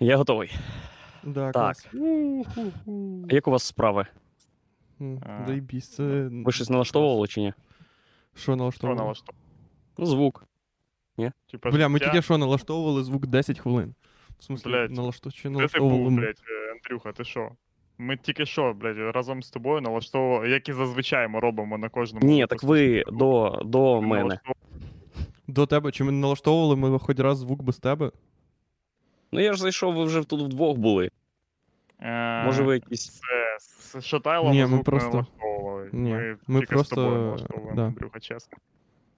Я готовий. Да, Так. клас. А як у вас справи? Заєбісь, це... Ви щось налаштовували чи ні? Що Що налаштовували? налаштовано? Ну, звук. Типа, Бля, ми життя? тільки що налаштовували звук 10 хвилин. В смысле, Блядь, налаштов... чи Де ти був, блядь, е, Андрюха, ти що? Ми тільки що, блядь, разом з тобою налаштовували, як і зазвичай ми робимо на кожному. Ні, так ви до, до мене. До тебе, чи ми не налаштовували ми хоч раз звук без тебе? Ну я ж зайшов, ви вже тут вдвох були. Е, Може, ви якісь. Це з Шатайлом Ні, ми звук просто- не. Ні, ми, ми тільки просто, з тобою налаштовуємо, да. Андрюха, чесно.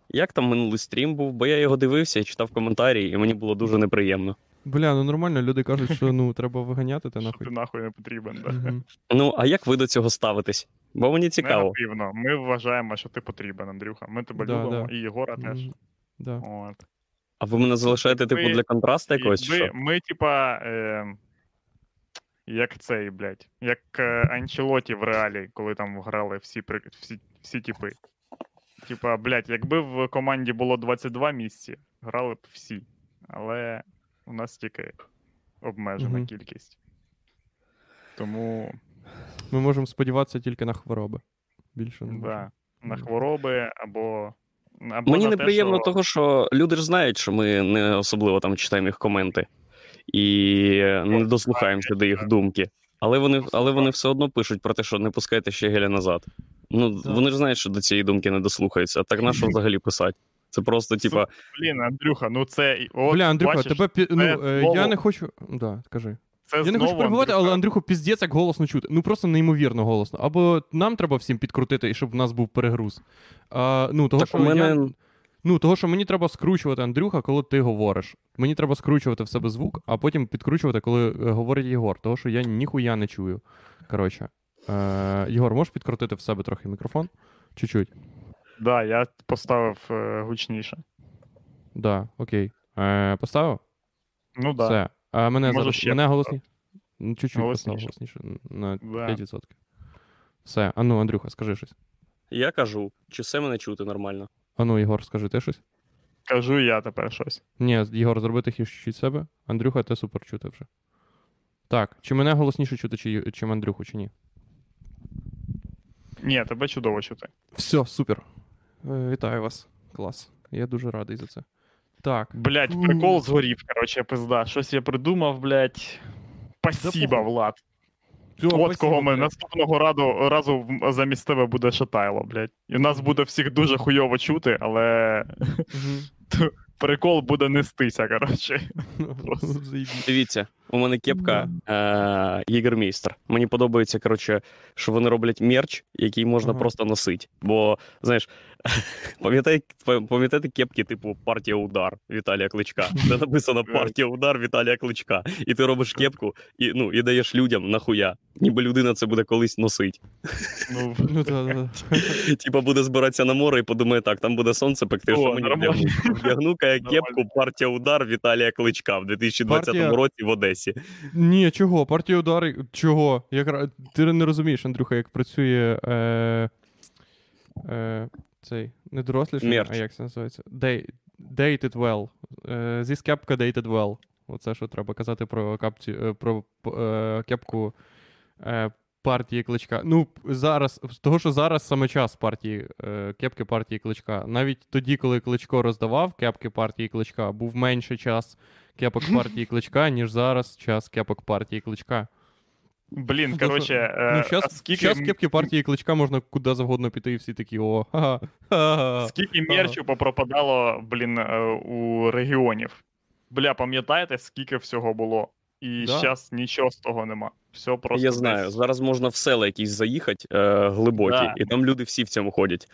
Як там минулий стрім був, бо я його дивився і читав коментарі, і мені було дуже неприємно. Бля, ну нормально, люди кажуть, що ну треба виганяти те Що нахуй. ти нахуй не потрібен, да? Мгм. Ну, а як ви до цього ставитесь? Бо мені цікаво. Негативно. Ми вважаємо, що ти потрібен, Андрюха. Ми тебе Да, любимо, да. і Єгора теж. Мгм. Да. От. А ви мене залишаєте, типу, для контрасту якогось? чи Ми, що? ми, типа, е, як цей, блядь, як е, Анчелоті в реалі, коли там грали всі, при- всі, всі типи. Типа, блядь, якби в команді було 22 місці, грали б всі. Але у нас тільки обмежена Мгм. кількість. Тому Ми можемо сподіватися тільки на хвороби. Більше не можемо. да, на хвороби або. Або Мені неприємно що... того, що люди ж знають, що ми не особливо там читаємо їх коменти і не дослухаємося до їх думки. Але вони, але вони все одно пишуть про те, що не пускайте ще геля назад. Ну, вони ж знають, що до цієї думки не дослухаються. А так на що взагалі писати? Це просто, типа, Блін, Андрюха, ну це. Бля, Андрюха, бачиш, тебе пі... ну, це е, я не хочу. Да, кажи. Це Я не хочу перебувати, але Андрюха, Андрюху піздець як голосно чути. Ну просто неймовірно голосно. Або нам треба всім підкрутити, і щоб в нас був перегруз. А, ну, того, так що мене. я... Ну, того, що мені треба скручувати Андрюха, коли ти говориш. Мені треба скручувати в себе звук, а потім підкручувати, коли е, говорить Єгор. Того, що я ніхуя не чую. Коротше. Е, Єгор, можеш підкрутити в себе трохи мікрофон? Чуть-чуть. Да, я поставив е, гучніше. Да, окей. Е, поставив? Ну да. Все. А мене Може, зараз ще мене голосні. Ну, Чуть-чуть Голосніше. постав голосніше. На Да. 5%. Все. А ну, Андрюха, скажи щось. Я кажу, чи все мене чути нормально? А ну, Єгор, скажи ти щось. Кажу я тепер щось. Ні, Єгор, зроби тихіше чуть себе. Андрюха, ти супер чути вже. Так, чи мене голосніше чути, чи, чим Андрюху, чи ні? Ні, тебе чудово чути. Все, супер. Е, Вітаю вас. Клас. Я дуже радий за це. Так. Блять, прикол згорів, короче, пизда. Щось я придумав, блять. Спасіба. Влад. Всьо, От спасибо, кого ми блядь. наступного раду, разу в- замість тебе буде шатайло, блять. І нас буде всіх дуже хуйово чути, але прикол буде нестися, коротше. Дивіться, у мене кепка е- Єгермейстер. Мені подобається, коротше, що вони роблять мерч, який можна просто носити. Бо, знаєш, пам'ятаєте, пам'ятаєте кепки, типу партія удар Віталія Кличка. Де написано партія удар Віталія Кличка. І ти робиш кепку і, ну, і даєш людям нахуя. Ніби людина це буде колись носить. Ну, Ну, да, да, да. Типа буде збиратися на море і подумає, так, там буде сонце пекти, О, що мені. Вдягну-ка я кепку партія удар Віталія Кличка в 2020 Партія- році в Одесі. Ні, чого? Партія удари. Чого? Як... Ти не розумієш, Андрюха, як працює. Е... Е... Цей не доросліший, Мерч. а як це називається? Day... Dated well. Е... Зі кепка dated well. Оце що треба казати про капці... е, про е... кепку е... партії кличка. Ну, зараз, того, що зараз саме час партії, е... кепки партії кличка. Навіть тоді, коли кличко роздавав кепки партії кличка, був менше час кепок партії кличка, ніж зараз час кепок партії кличка. Блін, Ну, коротше, Ну, е, а скільки, щас кепки партії кличка можна куди завгодно піти, і всі такі о, ха ха скільки мерчу попропадало, блін, е, у регіонів. Бля, пам'ятаєте, скільки всього було? І Да. зараз нічого з того нема. Все просто. Я знаю, десь. зараз можна в села якісь заїхати е, глибокі, Да. і там люди всі в цьому ходять.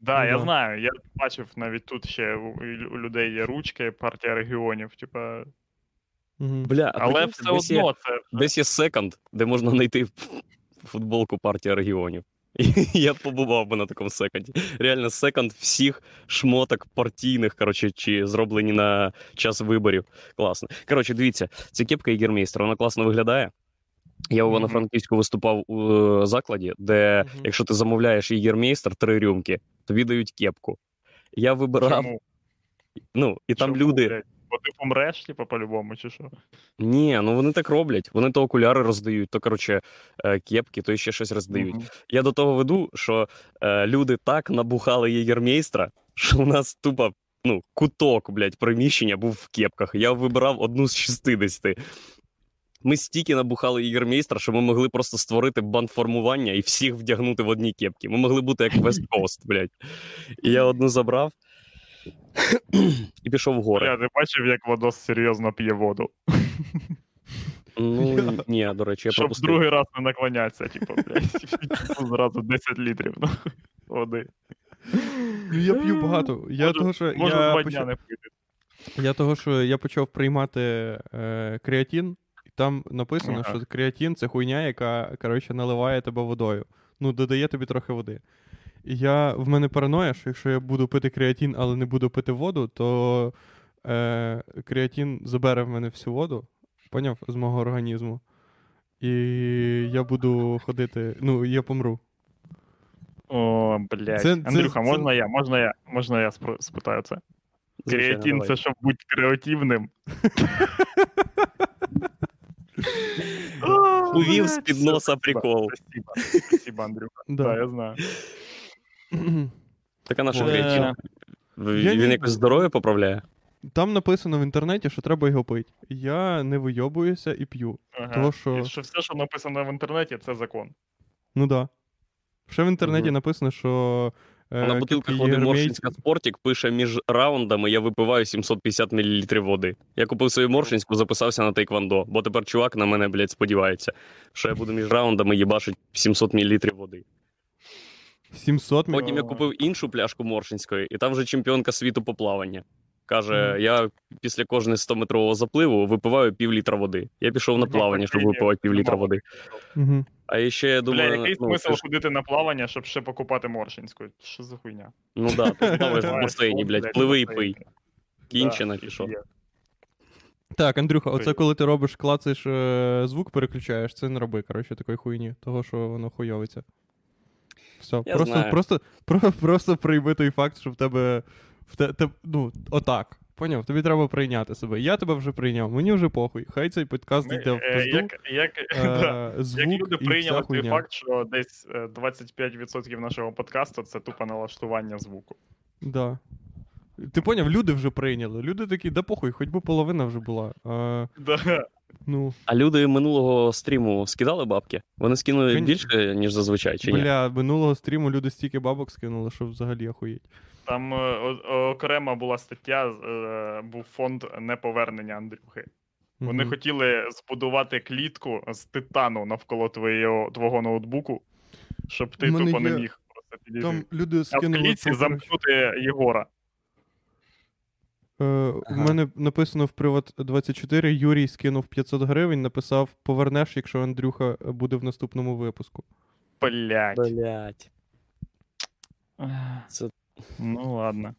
Да, Ну я знаю. Я бачив навіть тут ще у, у людей є ручки, партія регіонів, типа. Мгм. Бля, Але все десь є, одно це. десь є секонд, де можна знайти футболку партія регіонів. Я б побував би на такому секонді. Реально, секонд всіх шмоток партійних, коротше, чи зроблені на час виборів. Класно. Коротше, дивіться, це кепка Єгермейстер, вона класно виглядає. Я у Мгм. Івано-Франківську виступав у е, закладі, де, якщо ти замовляєш Єгермейстер, три рюмки, тобі дають кепку. Я вибирав, Чому? ну, і там Чому, люди. Бо ти помреш, типу, по-любому, чи що? Ні, ну вони так роблять. Вони то окуляри роздають, то коротше е, кепки, то ще щось роздають. Мгм. Я до того веду, що е, люди так набухали єгермейстра, що у нас тупо ну, куток, блядь, приміщення був в кепках. Я вибирав одну з 60. Ми стільки набухали єгермейстра, що ми могли просто створити бандформування і всіх вдягнути в одні кепки. Ми могли бути як West Coast, блядь. І я одну забрав і пішов в гори. Бля, ти бачив, як Владос серйозно п'є воду? Ну ні, до речі, я Щоб пропустив. другий раз не наклонятися, типу, блядь. Зразу 10 літрів нахуй, води. Ну, я п'ю багато. Я Може- того, що Можна я два почав- не пити. Я того, що я почав приймати е, креатин, і там написано, Ага. що креатин це хуйня, яка коротше, наливає тебе водою. Ну, додає тобі трохи води. І я, в мене параноя, що якщо я буду пити креатин, але не буду пити воду, то е, креатин забере в мене всю воду, поняв, з мого організму. І я буду ходити. Ну, я помру. О, блядь. Це- це- Андрюха, це- можна я? Можна я? Можна я спро- спитаю це? Звичайно, Креатин давай. це щоб бути креативним. Увів з-під носа прикол. Спасибо, спасибо, Андрюха. Да, я знаю. Так а наша Е, я Він якось здоров'я поправляє? Там написано в інтернеті, що треба його пити. Я не вийобуюся і п'ю. Ага. Того, що- І що все, що написано в інтернеті, це закон. Ну да. Ще в інтернеті Мгм. написано, що. А на бутилках води Моршинська Спортік пише між раундами я випиваю 750 мл води. Я купив свою Моршинську, записався на тейквондо, бо тепер чувак на мене, блядь, сподівається, що я буду між раундами їбашить 700 мл води. 700 мл. Потім я купив іншу пляшку Моршинської, і там вже чемпіонка світу по плаванню. Каже, Мгм. я після кожного 100-метрового запливу випиваю пів літра води. Я пішов на плавання, щоб випивати пів літра води. Угу. А ще я думаю, Бля, який ну, смисл ж- ходити на плавання, щоб ще покупати Моршинську? Що за хуйня? ну да, ти плаваєш в басейні, блядь, пливи і пий. Кінчена чи що? Так, Андрюха, оце коли ти робиш, клацаєш е, звук, переключаєш, це не роби, коротше, такої хуйні, того, що воно хуйовиться. Все, Я просто, знаю. просто, про, просто прийми той факт, що в тебе. В те, те, ну, отак. Поняв? Тобі треба прийняти себе. Я тебе вже прийняв, мені вже похуй. Хай цей подкаст Ми, йде в е, пизду. Як, як, е, да, звук як люди прийняли той хуйня. факт, що десь е, 25% нашого подкасту це тупо налаштування звуку. Да. Ти поняв, люди вже прийняли. Люди такі, да похуй, хоч би половина вже була. А, Да. Ну, А люди минулого стріму скидали бабки? Вони скинули Кон- більше, ніж зазвичай, чи ні? бля, минулого стріму люди стільки бабок скинули, що взагалі охуєть. Там е, о- окрема була стаття, е, був фонд неповернення Андрюхи. Вони Мгм. хотіли збудувати клітку з титану навколо твоєго, твого ноутбуку, щоб ти тупо не міг просто підійти. Там люди а в клітці замкнути Єгора. Е, У Ага. мене написано в Приват 24, Юрій скинув 500 гривень, написав: повернеш, якщо Андрюха буде в наступному випуску. Блять. Блять. Це- Ну ладно.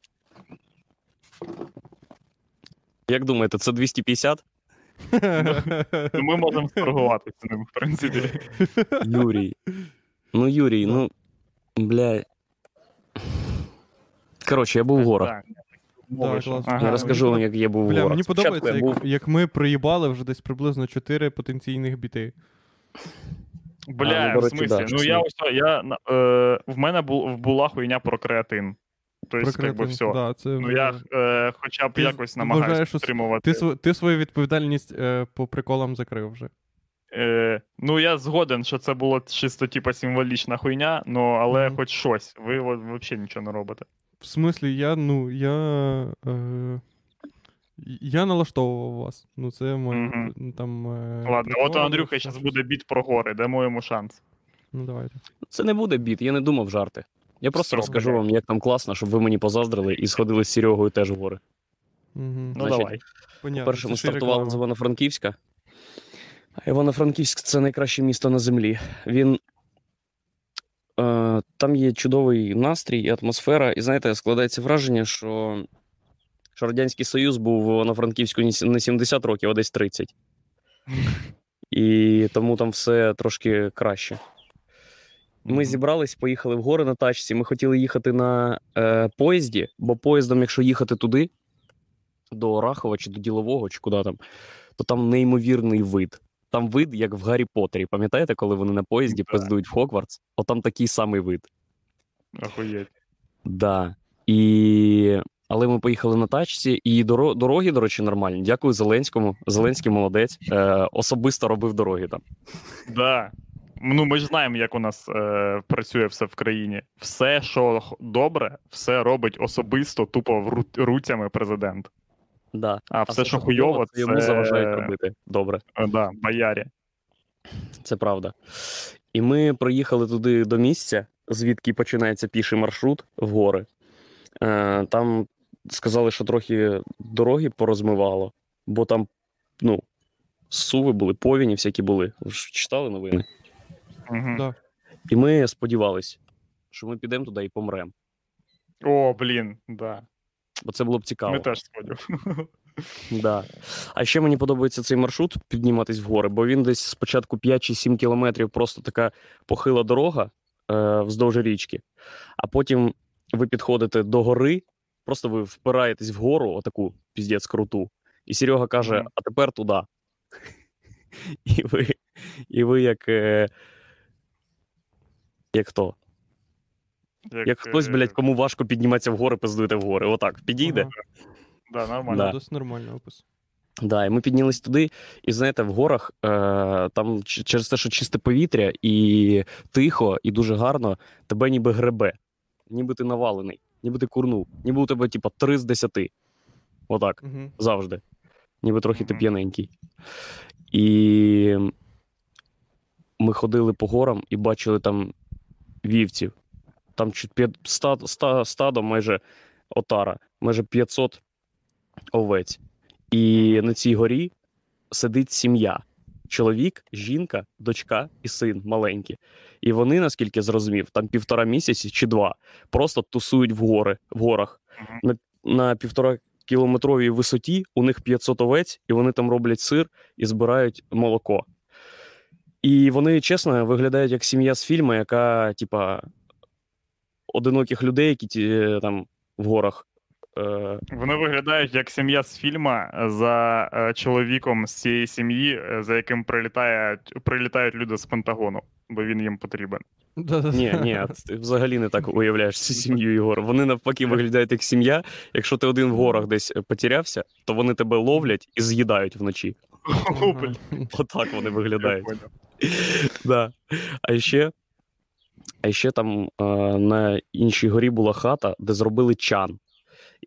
Як думаєте, це 250? Ну, ми можемо сторгуватися з ним, в принципі. Юрій. Ну, Юрій, ну. Бля. Коротше, я був в горах. Да, класно. Я розкажу вам, як я був в Бля, мені подобається, як, був... як ми приїбали вже десь приблизно 4 потенційних біти. Бля, А, ну, в смислі, да, ну я ось я е, в мене бу, була хуйня про креатин. Тобто, як би все. Да, це Ну я е, хоча б Ти якось намагаюся підтримувати. ти, ти свою відповідальність е, по приколам закрив вже. Е, ну я згоден, що це було чисто типа символічна хуйня, ну але Мгм. хоч щось. Ви взагалі нічого не робите. В смислі, я, ну, я. Е, я налаштовував вас. Ну, це моє Мгм. там. Е, Ладно, от Андрюха зараз буде біт про гори, дамо йому шанс. Ну, давайте. Це не буде біт, я не думав жарти. Я просто Все, розкажу блядь. вам, як там класно, щоб ви мені позаздрили і сходили з Серегою теж в гори. Угу. Ну Значить, давай. Понятно. Перше, ми стартували реклама. з Івано-Франківська. А Івано-Франківськ це найкраще місто на землі. Він. Е, там є чудовий настрій і атмосфера. І знаєте, складається враження, що, що Радянський Союз був в Івано-Франківську не 70 років, а десь 30. І тому там все трошки краще. Ми зібрались, поїхали в гори на тачці. Ми хотіли їхати на е, поїзді, бо поїздом, якщо їхати туди, до Рахова чи до Ділового, чи куди там, то там неймовірний вид. Там вид, як в Гаррі Поттері. Пам'ятаєте, коли вони на поїзді Да. пиздують в Хогвартс? Отам такий самий вид. Охуєть. Да. І... Але ми поїхали на тачці, і доро... дороги, до речі, нормальні. Дякую Зеленському. Зеленський молодець. Е, особисто робив дороги там. Да. Ну, ми ж знаємо, як у нас е, працює все в країні. Все, що добре, все робить особисто, тупо вру- руцями президент. Да. А все, що хуйово, це йому заважають робити. Добре. Е, да, боярі. Це правда. І ми проїхали туди до місця, звідки починається піший маршрут в гори. Е, там сказали, що трохи дороги порозмивало, бо там, ну, суви були, повіні всякі були. Ви ж читали новини? Угу. Да. І ми сподівалися, що ми підемо туди і помремо. О, блін, да. Бо це було б цікаво. Ми теж сходив. Да. А ще мені подобається цей маршрут підніматись в гори, бо він десь спочатку 5 чи 7 кілометрів просто така похила дорога е, вздовж річки, а потім ви підходите до гори, просто ви впираєтесь в гору, отаку піздець круту, і Серега каже: Мгм. а тепер туди. І ви, і ви як. Е, як хто? Як хтось, е, блядь, кому важко підніматися в гори, пиздуєте в гори. Отак, підійде. Ага. Да, нормально. Да. Досить нормальний опис. Да, і ми піднялись туди, і знаєте, в горах е, там ч- через те, що чисте повітря, і тихо, і дуже гарно, тебе ніби гребе, ніби ти навалений, ніби ти курнув, ніби у тебе, типа, 3 з 10. Отак, Угу. завжди. Ніби трохи ти п'яненький. І ми ходили по горам і бачили там вівців. Там чуть стадо майже отара, майже 500 овець. І на цій горі сидить сім'я: чоловік, жінка, дочка і син маленькі. І вони, наскільки зрозумів, там півтора місяці чи два просто тусують в гори, в горах. На, на півтора кілометровій висоті у них 500 овець, і вони там роблять сир і збирають молоко. І вони, чесно, виглядають як сім'я з фільму, яка, типа, одиноких людей, які ті, там в горах. Е, Вони виглядають як сім'я з фільма за е, чоловіком з цієї сім'ї, е, за яким прилітають, прилітають люди з Пентагону, бо він їм потрібен. Ні, ні, ти взагалі не так уявляєш цю сім'ю Ігор. Вони навпаки виглядають як сім'я. Якщо ти один в горах десь е, потерявся, то вони тебе ловлять і з'їдають вночі. Отак вони виглядають. Да. А ще, а ще там е, на іншій горі була хата, де зробили чан.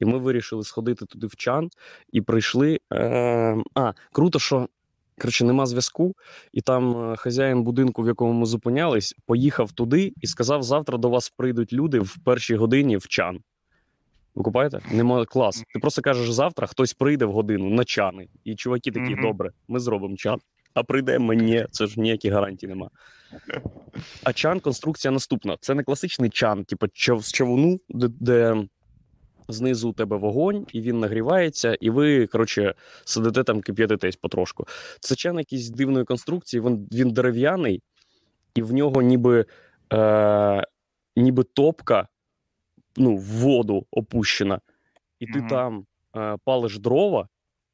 І ми вирішили сходити туди в чан і прийшли. Е, а, круто, що коротше, нема зв'язку, і там е, хазяїн будинку, в якому ми зупинялись, поїхав туди і сказав: завтра до вас прийдуть люди в першій годині в чан. Ви купаєте? Нема клас. Ти просто кажеш завтра, хтось прийде в годину на чани. І чуваки такі, добре, ми зробимо чан. А прийде мені, це ж ніяких гарантій нема. А чан конструкція наступна: це не класичний чан, типу з човуну, де, де знизу у тебе вогонь, і він нагрівається, і ви, коротше, сидите там, кип'ятитесь потрошку. Це чан якийсь дивної конструкції, він, він дерев'яний, і в нього ніби, е, ніби топка ну, в воду опущена. І ти Мгм. там е, палиш дрова,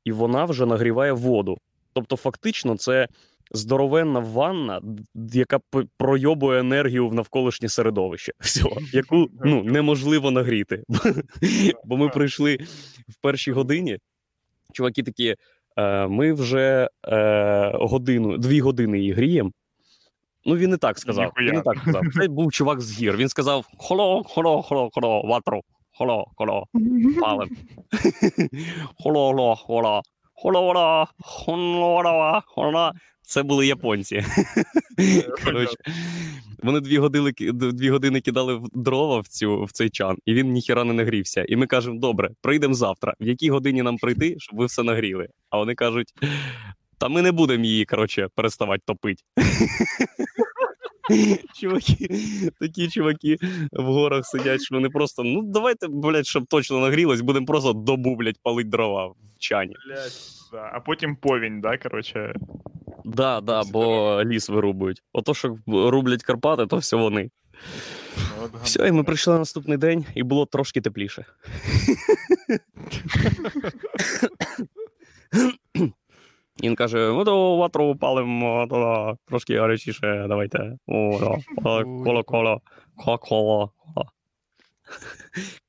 і вона вже нагріває воду. Тобто, фактично, це здоровенна ванна, яка пройобує енергію в навколишнє середовище, Все, яку ну, неможливо нагріти. Бо ми прийшли в першій годині. Чуваки такі: е, ми вже е, годину, дві години її гріємо. Ну, він не так сказав. Ніхуя. Він не так сказав. Це був чувак з гір. Він сказав: холо, холо, холо, холо, ватру, холо, холо, палим. Холо, холо, холо, холо, холо, холо, холо. Це були японці. Коротше, вони дві години, дві години кидали в дрова в, цю, в цей чан, і він ніхіра не нагрівся. І ми кажемо: добре, прийдемо завтра. В якій годині нам прийти, щоб ви все нагріли? А вони кажуть: та ми не будемо її, коротше, переставати топити. Чуваки, такі чуваки в горах сидять, що вони просто, ну давайте, блядь, щоб точно нагрілось, будемо просто добу, блядь, палить дрова в чані. Блядь, да. А потім повінь, да, коротше. Да, да, бо ліс вирубують. Ото, що рублять Карпати, то все вони. Все, і ми прийшли на наступний день, і було трошки тепліше. І Він каже: ну то ватру палимо, то трошки гарячіше, давайте. О, да. Ой, Коло, коло, коло, коло.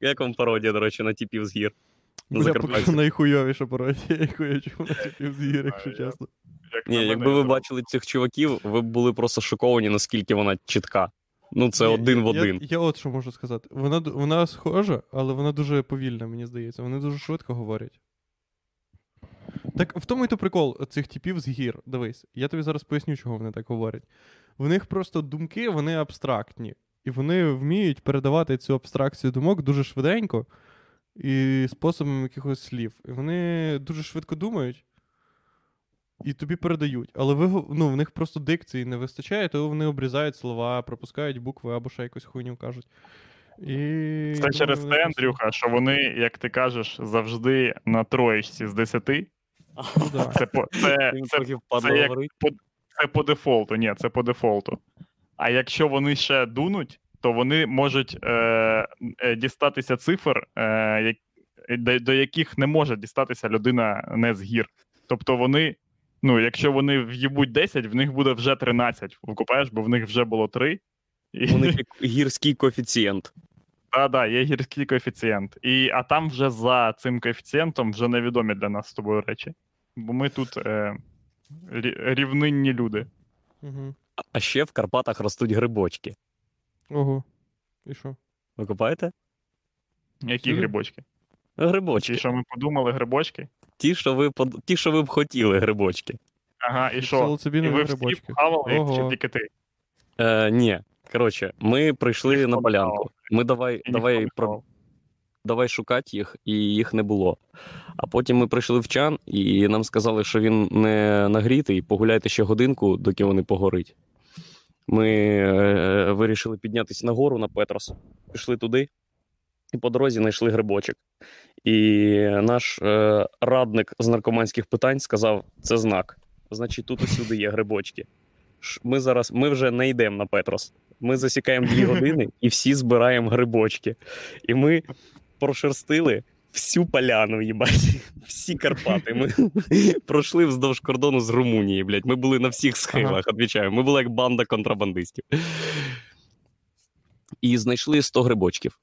Як вам пародія, до речі, на типів з гір? Бля, найхуйовіша пародія, яку я чув на типів з гір, якщо чесно. Як Ні, якби ви бачили цих чуваків, ви б були просто шоковані, наскільки вона чітка. Ну, це Ні, один я, в один. Я, я от що можу сказати. Вона, вона схожа, але вона дуже повільна, мені здається. Вони дуже швидко говорять. Так в тому і то прикол цих типів з гір. Дивись, я тобі зараз поясню, чого вони так говорять. В них просто думки, вони абстрактні. І вони вміють передавати цю абстракцію думок дуже швиденько і способом якихось слів. І вони дуже швидко думають. І тобі передають. Але ви, ну, в них просто дикції не вистачає, то вони обрізають слова, пропускають букви або ще якусь хуйню кажуть. І... Це через те, Андрюха, що вони, як ти кажеш, завжди на троєчці з 10. Да. Це по, це, це, це як- це по дефолту. Ні, це по дефолту. А якщо вони ще дунуть, то вони можуть е, е, дістатися цифр, е, до, до яких не може дістатися людина не з гір. Тобто вони, ну, якщо вони в'їбуть 10, в них буде вже 13. Викупаєш, бо в них вже було 3. І... У них гірський коефіцієнт. Так, да, є гірський коефіцієнт. І, а там вже за цим коефіцієнтом вже невідомі для нас з тобою речі. Бо ми тут е, рівнинні люди. Угу. А ще в Карпатах ростуть грибочки. Ого. І що? Ви купаєте? Які Всюди? грибочки? Грибочки. Ті, що ми подумали, грибочки? Ті, що ви под- ті, що ви б хотіли, грибочки. Ага, і що? І ви всі грибочки. хавали, Ого. чи тільки ти? Е, ні. Коротше, ми прийшли Ніхто на полянку. Ми давай, давай, про, давай шукати їх, і їх не було. А потім ми прийшли в чан, і нам сказали, що він не нагрітий, погуляйте ще годинку, доки вони погорить. Ми е, вирішили піднятися нагору на Петрос, пішли туди, і по дорозі знайшли грибочок. І наш е, радник з наркоманських питань сказав: це знак. Значить, тут усюди є грибочки. Ми зараз ми вже не йдемо на Петрос. Ми засікаємо дві години і всі збираємо грибочки. І ми прошерстили всю поляну, їбать, всі Карпати. Ми пройшли вздовж кордону з Румунії, блядь. Ми були на всіх схилах, відвічаю. Ми були як банда контрабандистів. І знайшли 100 грибочків.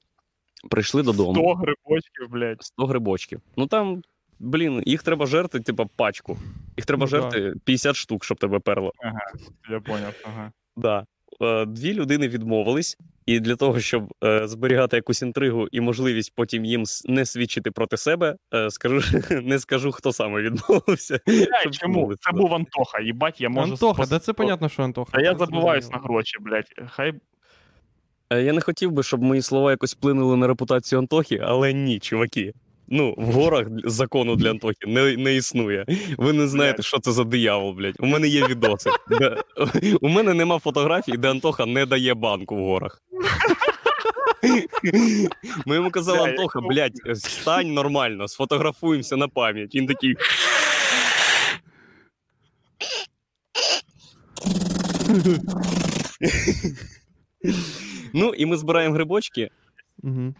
Прийшли додому. 100 грибочків, блядь. 100 грибочків. Ну там, блін, їх треба жерти, типа, пачку. Їх треба Ну, жерти 50 штук, щоб тебе перло. Ага, Я поняв. Ага. Да. Е, Дві людини відмовились, і для того, щоб е, зберігати якусь інтригу і можливість потім їм не свідчити проти себе, е, скажу, не скажу, хто саме відмовився. Бля, чому? відмовитися. Це був Антоха, їбать, я можу... Антоха, спос- да це понятно, що Антоха. Та я забуваюсь на гроші, блядь. Хай Е, Я не хотів би, щоб мої слова якось вплинули на репутацію Антохи, але ні, чуваки. Ну, в горах закону для Антохи не, не існує. Ви не знаєте, що це за диявол, блядь. У мене є відоси. Де... У мене нема фотографій, де Антоха не дає банку в горах. Ми йому казали, Антоха, блядь, стань нормально, сфотографуємося на пам'ять. Він такий. Ну, і ми збираємо грибочки. Мгм.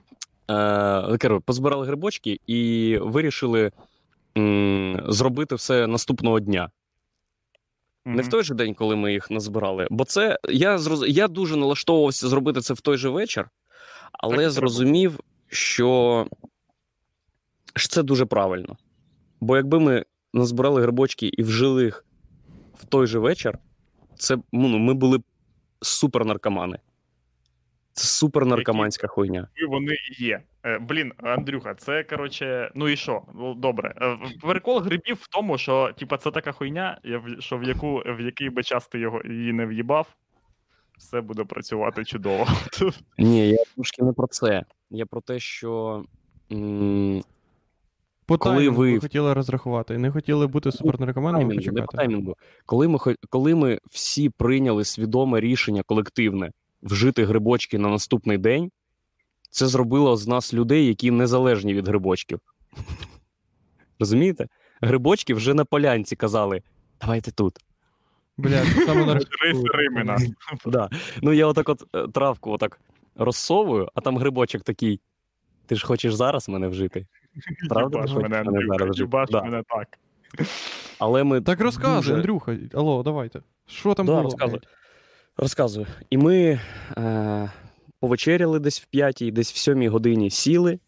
Е, позбирали грибочки і вирішили м, зробити все наступного дня. Не в той же день, коли ми їх назбирали. Бо це я зроз... я дуже налаштовувався зробити це в той же вечір, але Так зрозумів, що... що це дуже правильно. Бо якби ми назбирали грибочки і вжили їх в той же вечір, це ну, ми були б супернаркомани. Супернаркоманська хуйня. І вони є. Е, блін, Андрюха, це коротше, ну і що? Ну, добре. Е, Прикол грибів в тому, що типа це така хуйня, в- що в яку в який би час ти його її не в'їбав, все буде працювати чудово. Ні, я трошки не про це. Я про те, що. м, По Коли ви- ви хотіли розрахувати, не хотіли бути супернаркоманом не по таймінгу. Коли ми, коли ми всі прийняли свідоме рішення колективне вжити грибочки на наступний день, це зробило з нас людей, які незалежні від грибочків. Розумієте? Грибочки вже на полянці казали: давайте тут. Бля, саме Римена. Да. Ну я отак от е, травку отак розсовую, а там грибочок такий. Ти ж хочеш зараз мене вжити? Правда, ти мене, хочеш мене зараз жити? їбаш Да. мене так. Але ми Так розказуй, дуже... Андрюха. Алло, давайте. Що там Да, було? розказуй. Розказую. І ми е, повечеряли десь в п'ятій, десь в сьомій годині сіли,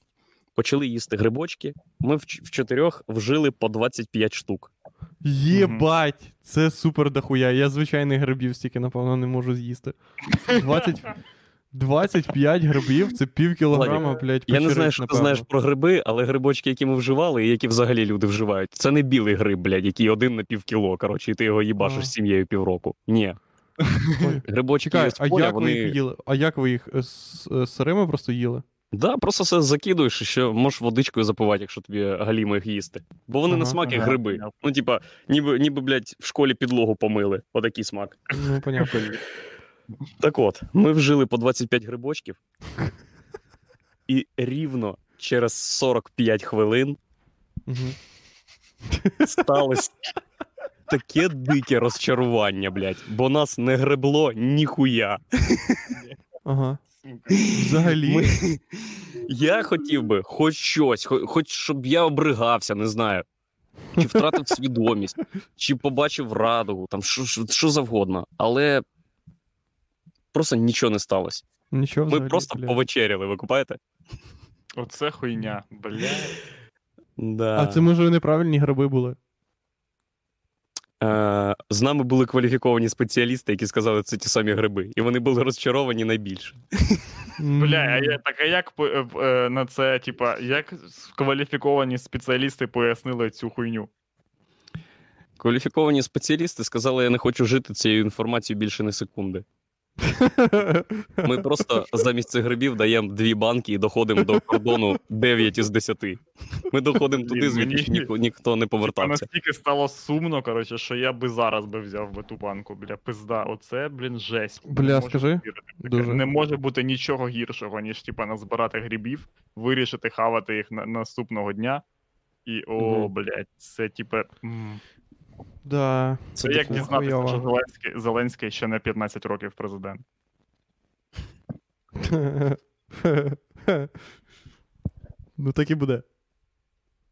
почали їсти грибочки. Ми в, в чотирьох вжили по 25 штук. Єбать, це супер дохуя. Я звичайних грибів стільки, напевно, не можу з'їсти. 20... 25 грибів це пів кілограма, блядь, Я не знаю, що ти знаєш про гриби, але грибочки, які ми вживали, і які взагалі люди вживають, це не білий гриб, блядь, який один на пів кіло, коротше, і ти його їбашиш з сім'єю півроку. Ні. Грибочки є з а поля, як вони... ви їх їли? А як ви їх е, с- е, сирими просто їли? Да, просто все закидуєш, і ще можеш водичкою запивати, якщо тобі галімо їх їсти. Бо вони на смак як ага. гриби. Ну, типа, ніби, ніби, блядь, в школі підлогу помили. Отакий смак. Ну, понятно. Так от, ми вжили по 25 грибочків, і рівно через 45 хвилин Угу. сталося таке дике розчарування, блядь, бо нас не гребло ніхуя. Ага. Взагалі. Ми... Я хотів би хоч щось, хоч щоб я обригався, не знаю. Чи втратив свідомість, чи побачив радугу, там що, що, що завгодно. Але просто нічого не сталося. Нічого Ми просто бля. повечеряли, ви купаєте? Оце хуйня, блядь. Да. А це може неправильні гриби були. Е, з нами були кваліфіковані спеціалісти, які сказали, це ті самі гриби. І вони були розчаровані найбільше. Бля, а я, так а як е, е, на це, типа, як кваліфіковані спеціалісти пояснили цю хуйню? Кваліфіковані спеціалісти сказали, я не хочу жити цією інформацією більше не секунди. Ми просто замість цих грибів даємо дві банки і доходимо до кордону 9 із 10. Ми доходимо туди, звідки мені- ніхто, ніхто не повертався. настільки стало сумно, коротше, що я би зараз би взяв би ту банку, бля, пизда. Оце, блін, жесть. Бля, можу скажи. Дуже. Не може бути нічого гіршого, ніж типа назбирати грибів, вирішити хавати їх на наступного дня. І о, Мгм. блядь, це типа. Да. Це Це як таке. дізнатися, хуйово. що Зеленський, Зеленський ще не 15 років президент. ну так і буде.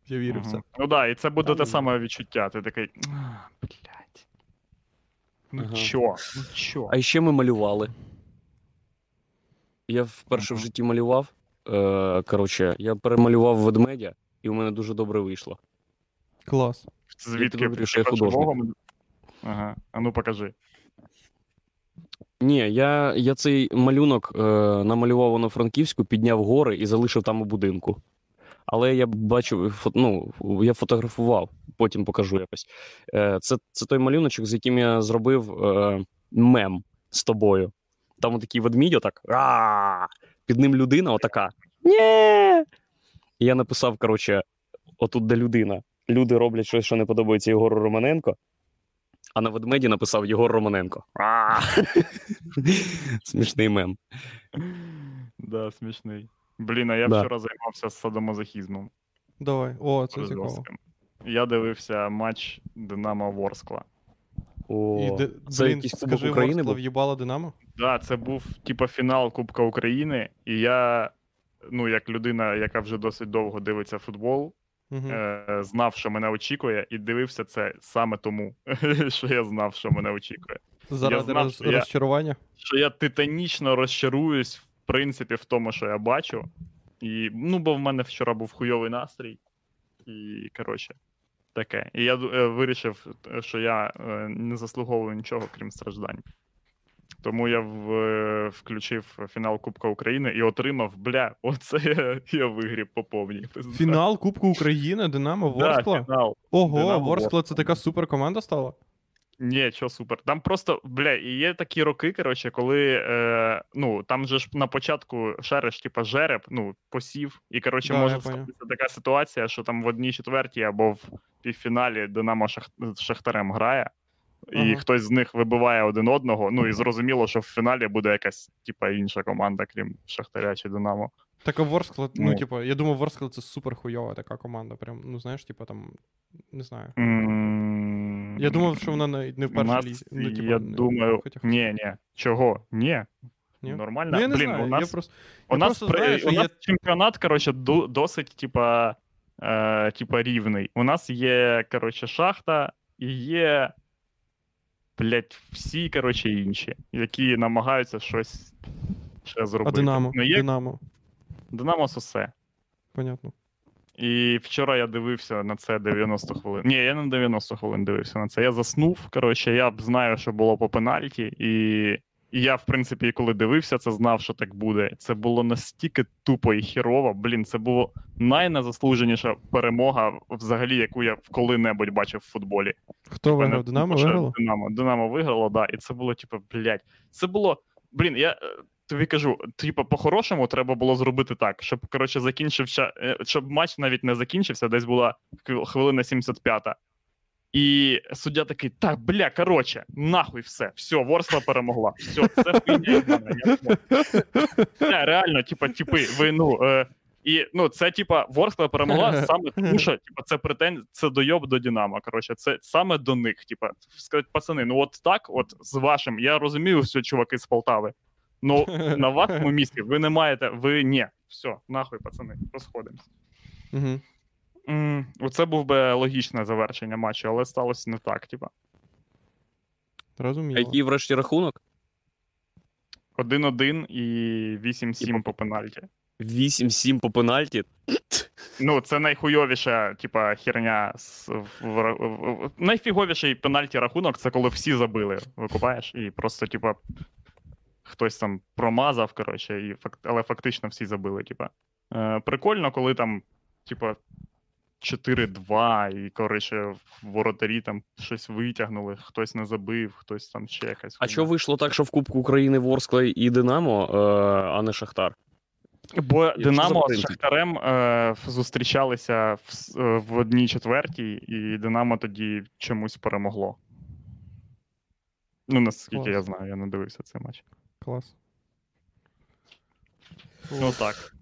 Я вірю в це. Мгм. Ну да, і це буде Та те ну. саме відчуття. Ти такий. «А, Блядь. Ну Ага. чо? Ну чо? А ще ми малювали. Я вперше в Мгм. житті малював. Е, коротше, я перемалював ведмедя, і у мене дуже добре вийшло. Клас. Звідки говорю, що я художник. Ага. А ну покажи. Ні, я, я цей малюнок е, намалював на Франківську, підняв гори і залишив там у будинку. Але я бачив, фо, ну, я фотографував, потім покажу якось. Е, це, це той малюночок, з яким я зробив е, мем з тобою. Там такий ведмідь, отак. «Ра!» Під ним людина, отака. Нє! І я написав, коротше, отут, де людина. Люди роблять щось, що не подобається Єгору Романенко. А на ведмеді написав Єгор Романенко. Смішний мем. Да, смішний. Блін, а я Да. вчора займався садомазохізмом. Давай. О, це цікаво. Я дивився матч Динамо Ворскла. О, І де, це блін, якийсь Кубок скажи, України Ворскла був? в'їбала Динамо? Да, це був типа фінал Кубка України, і я, ну, як людина, яка вже досить довго дивиться футбол, Е, знав, що мене очікує, і дивився це саме тому, що я знав, що мене очікує. Заради знав, роз- що я- розчарування. Що я титанічно розчаруюсь, в принципі, в тому, що я бачу. І, ну, бо в мене вчора був хуйовий настрій. І, коротше, таке. І я е, вирішив, е, що я е, не заслуговую нічого, крім страждань. Тому я в, е, включив фінал Кубка України і отримав, бля, оце я, я вигріб по повній. Фінал Кубку України, Динамо, Да, Ворскла. фінал. Ого, Динамо, Ворскла це така супер команда стала. Ні, що супер. Там просто, бля, і є такі роки, коротше, коли е, ну, там же ж на початку шереш, типа жереб, ну, посів, і коротше, Да, може статися така ситуація, що там в одній четвертій або в півфіналі Динамо Шах... Шахтарем грає, і Ага. хтось з них вибиває один одного. Ну і зрозуміло, що в фіналі буде якась, типа, інша команда, крім Шахтаря чи Динамо. Так а Ворскла, ну, Ну. типу, я думав, Ворскла це супер хуйова така команда. Прям, ну знаєш, типу там, не знаю. Я думав, що вона не, не в першій нас- лізі. Ну, типу, я не- думаю, хоча- ні, ні. Чого? Ні. Ні? нормально. Ну, я не Блін, знаю, у нас я просто... У Я нас, просто при- знаю, у нас є- чемпіонат, коротше, досить, типа, е, типа, рівний. У нас є, коротше, шахта і є, блять, всі, коротше, інші, які намагаються щось ще зробити. А Динамо? Ну, є Динамо, Динамо сосе. понятно. І вчора я дивився на це 90 хвилин. Ні, я не 90 хвилин дивився на це. Я заснув. Коротше, я б знаю, що було по пенальті, і, і я, в принципі, коли дивився, це знав, що так буде. Це було настільки тупо і хірово. Блін, це було найнезаслуженіша перемога, взагалі, яку я коли-небудь бачив в футболі. Хто виграв? Динамо тупо виграло? Динамо. Динамо виграло, да. І це було, типу, блядь. Це було. Блін, я е, тобі кажу, типу, по-хорошому треба було зробити так, щоб, коротше, закінчився, е, щоб матч навіть не закінчився, десь була хвилина 75-та. І суддя такий: так, бля, коротше, нахуй все, все, Ворскла перемогла. Все, це хуйня. єбана, я зможу». Не, реально, типа, типи, ви ну. Е, і ну, це типа Ворскла перемогла саме тому, що типа, це претензія, це дойоб до Динамо. Коротше, це саме до них. Типа, сказати, пацани, ну от так, от з вашим, я розумію, що чуваки з Полтави. Ну, на вашому місці ви не маєте, ви ні. Все, нахуй, пацани, розходимося. Угу. Оце був би логічне завершення матчу, але сталося не так. Типа. А Розуміло. який врешті рахунок? 1-1 і 8-7 по пенальті. 8-7 по пенальті. Ну, це найхуйовіша, типа, херня. з- в- в- в- в- Найфіговіший пенальті рахунок це коли всі забили, викупаєш, і просто, типа, хтось там промазав, коротше, і фак... але фактично всі забили. Типа. Е, прикольно, коли там, типа, 4-2, і, коротше, воротарі там щось витягнули, хтось не забив, хтось там ще якась. А що вийшло так, що в Кубку України Ворскла і Динамо, е, а не Шахтар? Бо Якщо Динамо з. Шахтарем е, зустрічалися в, е, в одній четвертій, і Динамо тоді чомусь перемогло. Ну, наскільки Клас. я знаю, я не дивився цей матч. Клас. Ну так.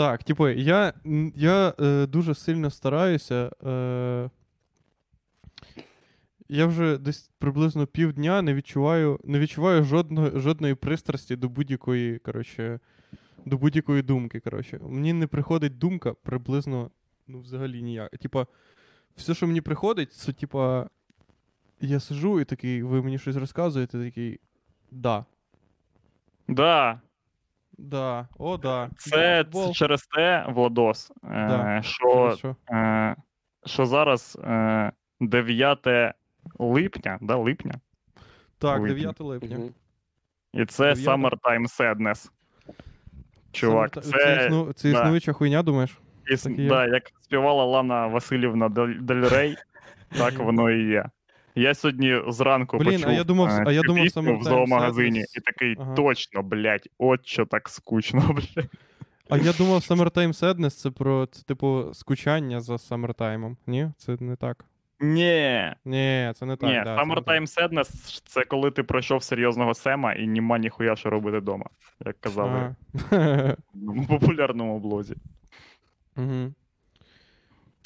Так, типу, я, я е, дуже сильно стараюся. Е, я вже десь приблизно півдня не відчуваю, не відчуваю жодної, жодної пристрасті до будь-якої, коротше, до будь-якої думки. Коротше. Мені не приходить думка приблизно, ну, взагалі ніяк. Типа, все, що мені приходить, це типа. Я сижу і такий, ви мені щось розказуєте, такий. Да. Да, Да, о, да. це, футбол. це через те, Владос, е, Да. що, що? е, що зараз е, 9 липня, да, липня, Так, липня. 9 липня. І це 9? Summertime Sadness. Чувак, Саме це, це, існу... це да. хуйня, думаєш? Іс... Так. Да, як співала Лана Васильівна Дель, Дель так воно і є. Я сьогодні зранку Блін, а я думав, е, а я думав, пісню в зоомагазині Sadness. і такий, Ага. точно, блядь, от що так скучно, блядь. А я думав, Summertime Sadness це про це, типу, скучання за Summertime. Ні, це не так. Ні, Ні, це не так. ні, да, це. Summertime Sadness — це коли ти пройшов серйозного сема і нема ніхуя що робити вдома, як казали в популярному блозі. Мгм.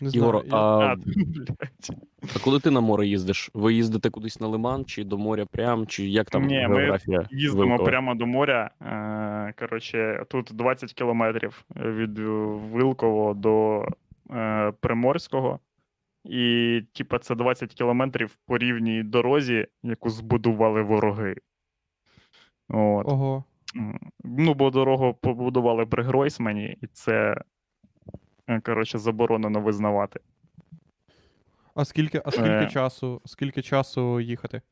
Не Ігор, знаю, я- а, А, коли ти на море їздиш? Ви їздите кудись на лиман, чи до моря прям, чи як там Ні, ми? Їздимо Вилкова? прямо до моря. Е, коротше, тут 20 кілометрів від Вилково до е, Приморського. І, типа, це 20 кілометрів по рівній дорозі, яку збудували вороги. От. Ого. Ну, бо дорогу побудували при Гройсмані, і це, коротше, заборонено визнавати. А скільки, а скільки Е. часу, скільки часу їхати?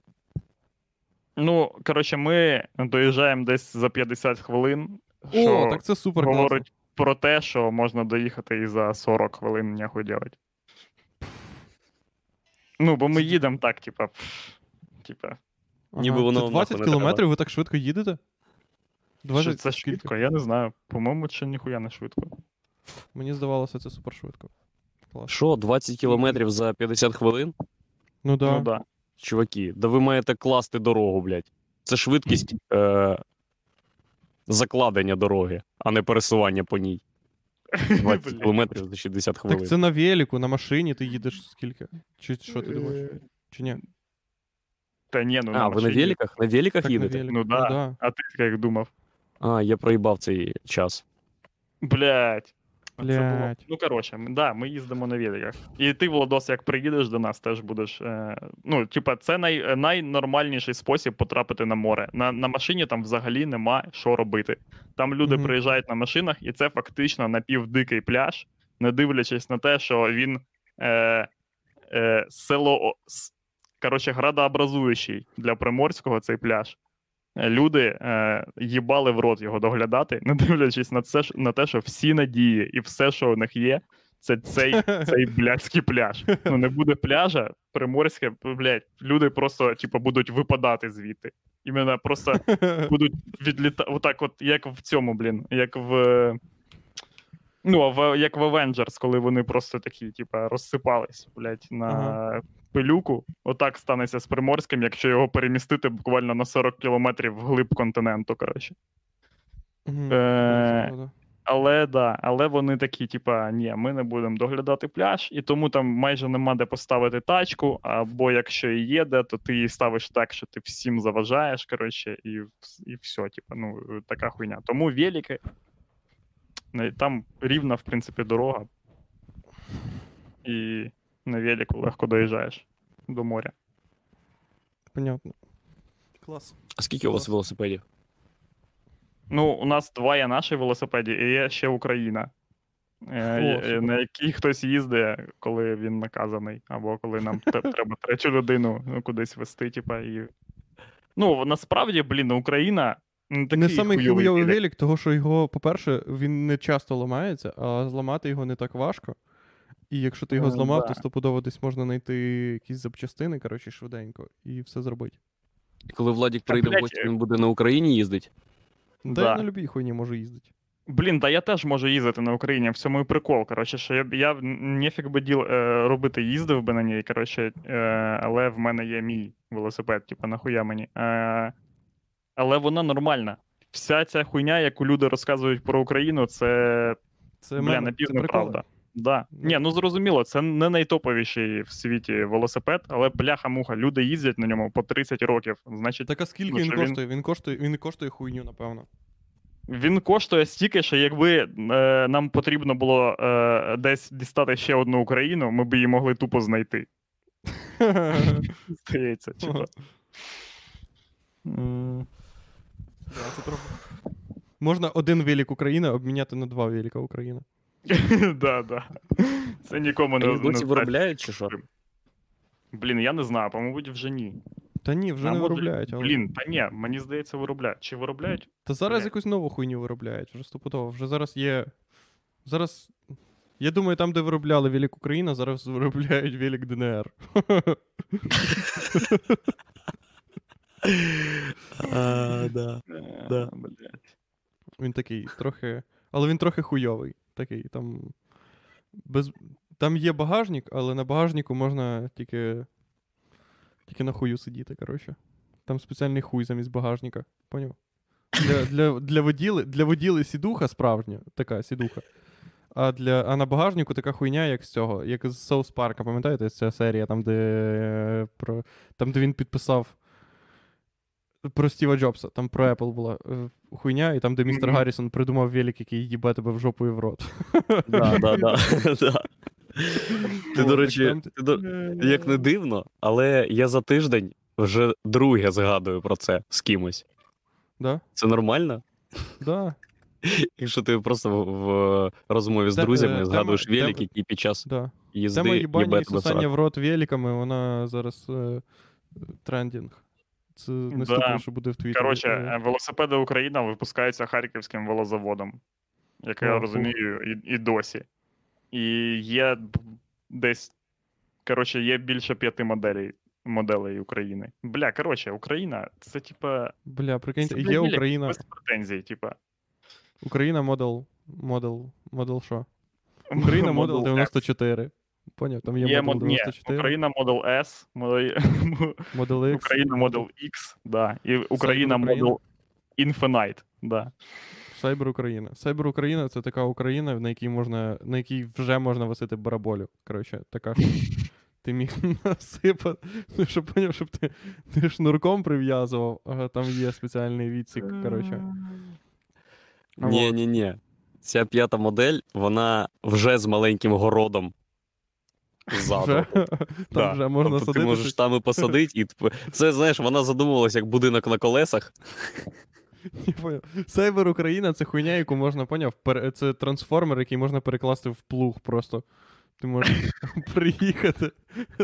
Ну, коротше, ми доїжджаємо десь за 50 хвилин. О, що- так це супер класно. говорить про те, що можна доїхати і за 40 хвилин нехуй делать. Ну, бо ми їдемо так, типа. Типа, Ніби воно це 20 нахуй кілометрів, ви так швидко їдете? що це швидко, я не знаю. По-моєму, це ніхуя не швидко. Мені здавалося, це супер швидко. Що, 20 кілометрів за 50 хвилин? Ну да. Ну да. Чуваки, да ви маєте класти дорогу, блядь. Це швидкість е- закладення дороги, а не пересування по ній. 20 Блін. кілометрів за 60 хвилин. Так це на велику, на машині ти їдеш скільки? Чи що ти думаєш? Е, Чи ні? Та ні, ну а, ви на машині. великах? На великах Так на їдете? велик. Ну да. да. А ти як думав? А, я проїбав цей час. Блять. Це було. Ну, коротше, да, ми їздимо на великах. І ти, Владос, як приїдеш до нас, теж будеш. Е, ну, типа, це най, найнормальніший спосіб потрапити на море. На, на машині там взагалі нема що робити. Там люди Мгм. приїжджають на машинах, і це фактично напівдикий пляж, не дивлячись на те, що він е, е, село. Коротше, градообразуючий для Приморського цей пляж. Люди е, їбали в рот його доглядати, не дивлячись на це, на те, що всі надії і все, що у них є, це цей, цей блядський пляж. Ну не буде пляжа, приморське, блядь, люди просто типу, будуть випадати звідти. Іменно просто будуть відлітати. Отак, от як в цьому, блін, як в. Ну, в, як в Avengers, коли вони просто такі, типа, розсипались, блядь, на Ага. пилюку. Отак станеться з Приморським, якщо його перемістити буквально на 40 кілометрів вглиб континенту, коротше. Мгм. Е. Але да, але вони такі, типа, ні, ми не будемо доглядати пляж, і тому там майже нема де поставити тачку. Або якщо і є де, то ти її ставиш так, що ти всім заважаєш, коротше, і, і все, типа, ну, така хуйня. Тому велики, там рівна, в принципі, дорога. І на велику легко доїжджаєш до моря. Понятно. Клас. А скільки у вас велосипедів? Ну, у нас два є наші велосипеді, і є ще Україна. Е, О, на якій хтось їздить, коли він наказаний, або коли нам треба третю людину ну, кудись вести, типа, і. Ну, насправді, блін, Україна такий не самий хуйовий хуйовий велик. велик, того що його, по-перше, він не часто ламається, а зламати його не так важко. І якщо ти його Е, зламав, да. то стопудово десь можна знайти якісь запчастини, коротше, швиденько, і все зробити. І коли Владік прийде в гості, він буде на Україні їздити. Та Да. я на любій хуйні можу їздити. Блін, да я теж можу їздити на Україні, в цьому і прикол. Коротше, що я, я б би діл е, робити, їздив би на ній, коротше, е, але в мене є мій велосипед, типу, нахуя мені. Е, але вона нормальна. Вся ця хуйня, яку люди розказують про Україну, це Це бля, це правда. Да. Ні, ну зрозуміло, це не найтоповіший в світі велосипед, але бляха-муха, люди їздять на ньому по 30 років. Значить, Так а скільки Ну, він коштує? Він коштує, він коштує хуйню, напевно. Він коштує стільки, що якби е, нам потрібно було е, десь дістати ще одну Україну, ми б її могли тупо знайти. Здається, типа. М, Да, це трохи. Можна один велик Україна обміняти на два велика Україна. Да, да. Це нікому не Вони виробляють чи що? Блін, я не знаю, по-мабуть, вже ні. Та ні, вже не виробляють. Блін, та ні, мені здається, виробляють. Чи виробляють? Та зараз якусь нову хуйню виробляють, вже стопудово. Вже зараз є. Зараз. Я думаю, там, де виробляли Велик Україна, зараз виробляють Велик ДНР. А, да. Е, Да. Він такий трохи. Але він трохи хуйовий. Такий там. Без... Там є багажник, але на багажнику можна тільки. Тільки на хую сидіти, коротше. Там спеціальний хуй замість багажника. Поняв? Для, для, для, воділи, для воділи сідуха справжня, така сідуха. А, для, а на багажнику така хуйня, як з цього, як з Соус Парка, пам'ятаєте, ця серія, там, де, е, про, там, де він підписав про Стіва Джобса, там про Apple була е, хуйня, і там, де містер Мгм. Гаррісон придумав велик, який їбе тебе в жопу і в рот. Да, да, да. Ти, до речі, як не дивно, але я за тиждень вже друге згадую про це з кимось. Да? Це нормально? Да, Якщо ти просто в, розмові з друзями е, згадуєш велик, який під час їзди Тема їбе тебе в рот великами, вона зараз е, трендінг. Це наступне, що буде в Твіттері. Коротше, Е, е, велосипеди Україна випускаються Харківським велозаводом, як я розумію, і, і досі. І є десь. Коротше, є більше п'яти моделей, моделей України. Бля, коротше, Україна, це типа. Бля, прикиньте, є Україна, Без претензій, типа. Україна модел, модел, модел що? Україна модел 94. Поняв, там є, Є модел мод... Ні, Україна Model S, Model- модел X. Україна Model X, да, і Україна. Model Infinite, да. Сайбер Україна. Сайбер Україна це така Україна, на якій можна, на якій вже можна висити бараболю. Коротше, така ж. ти міг насипати. Ну, щоб поняв, щоб ти, ти шнурком прив'язував, а там є спеціальний відсік, коротше. Ні, ні, ні. Ця п'ята модель, вона вже з маленьким городом. Ззаду. Там вже можна Тобто садити. Ти можеш там і посадити, і типу, це, знаєш, вона задумувалась як будинок на колесах. Сайбер Україна це хуйня, яку можна поняв. Це трансформер, який можна перекласти в плуг просто. Ти можеш приїхати,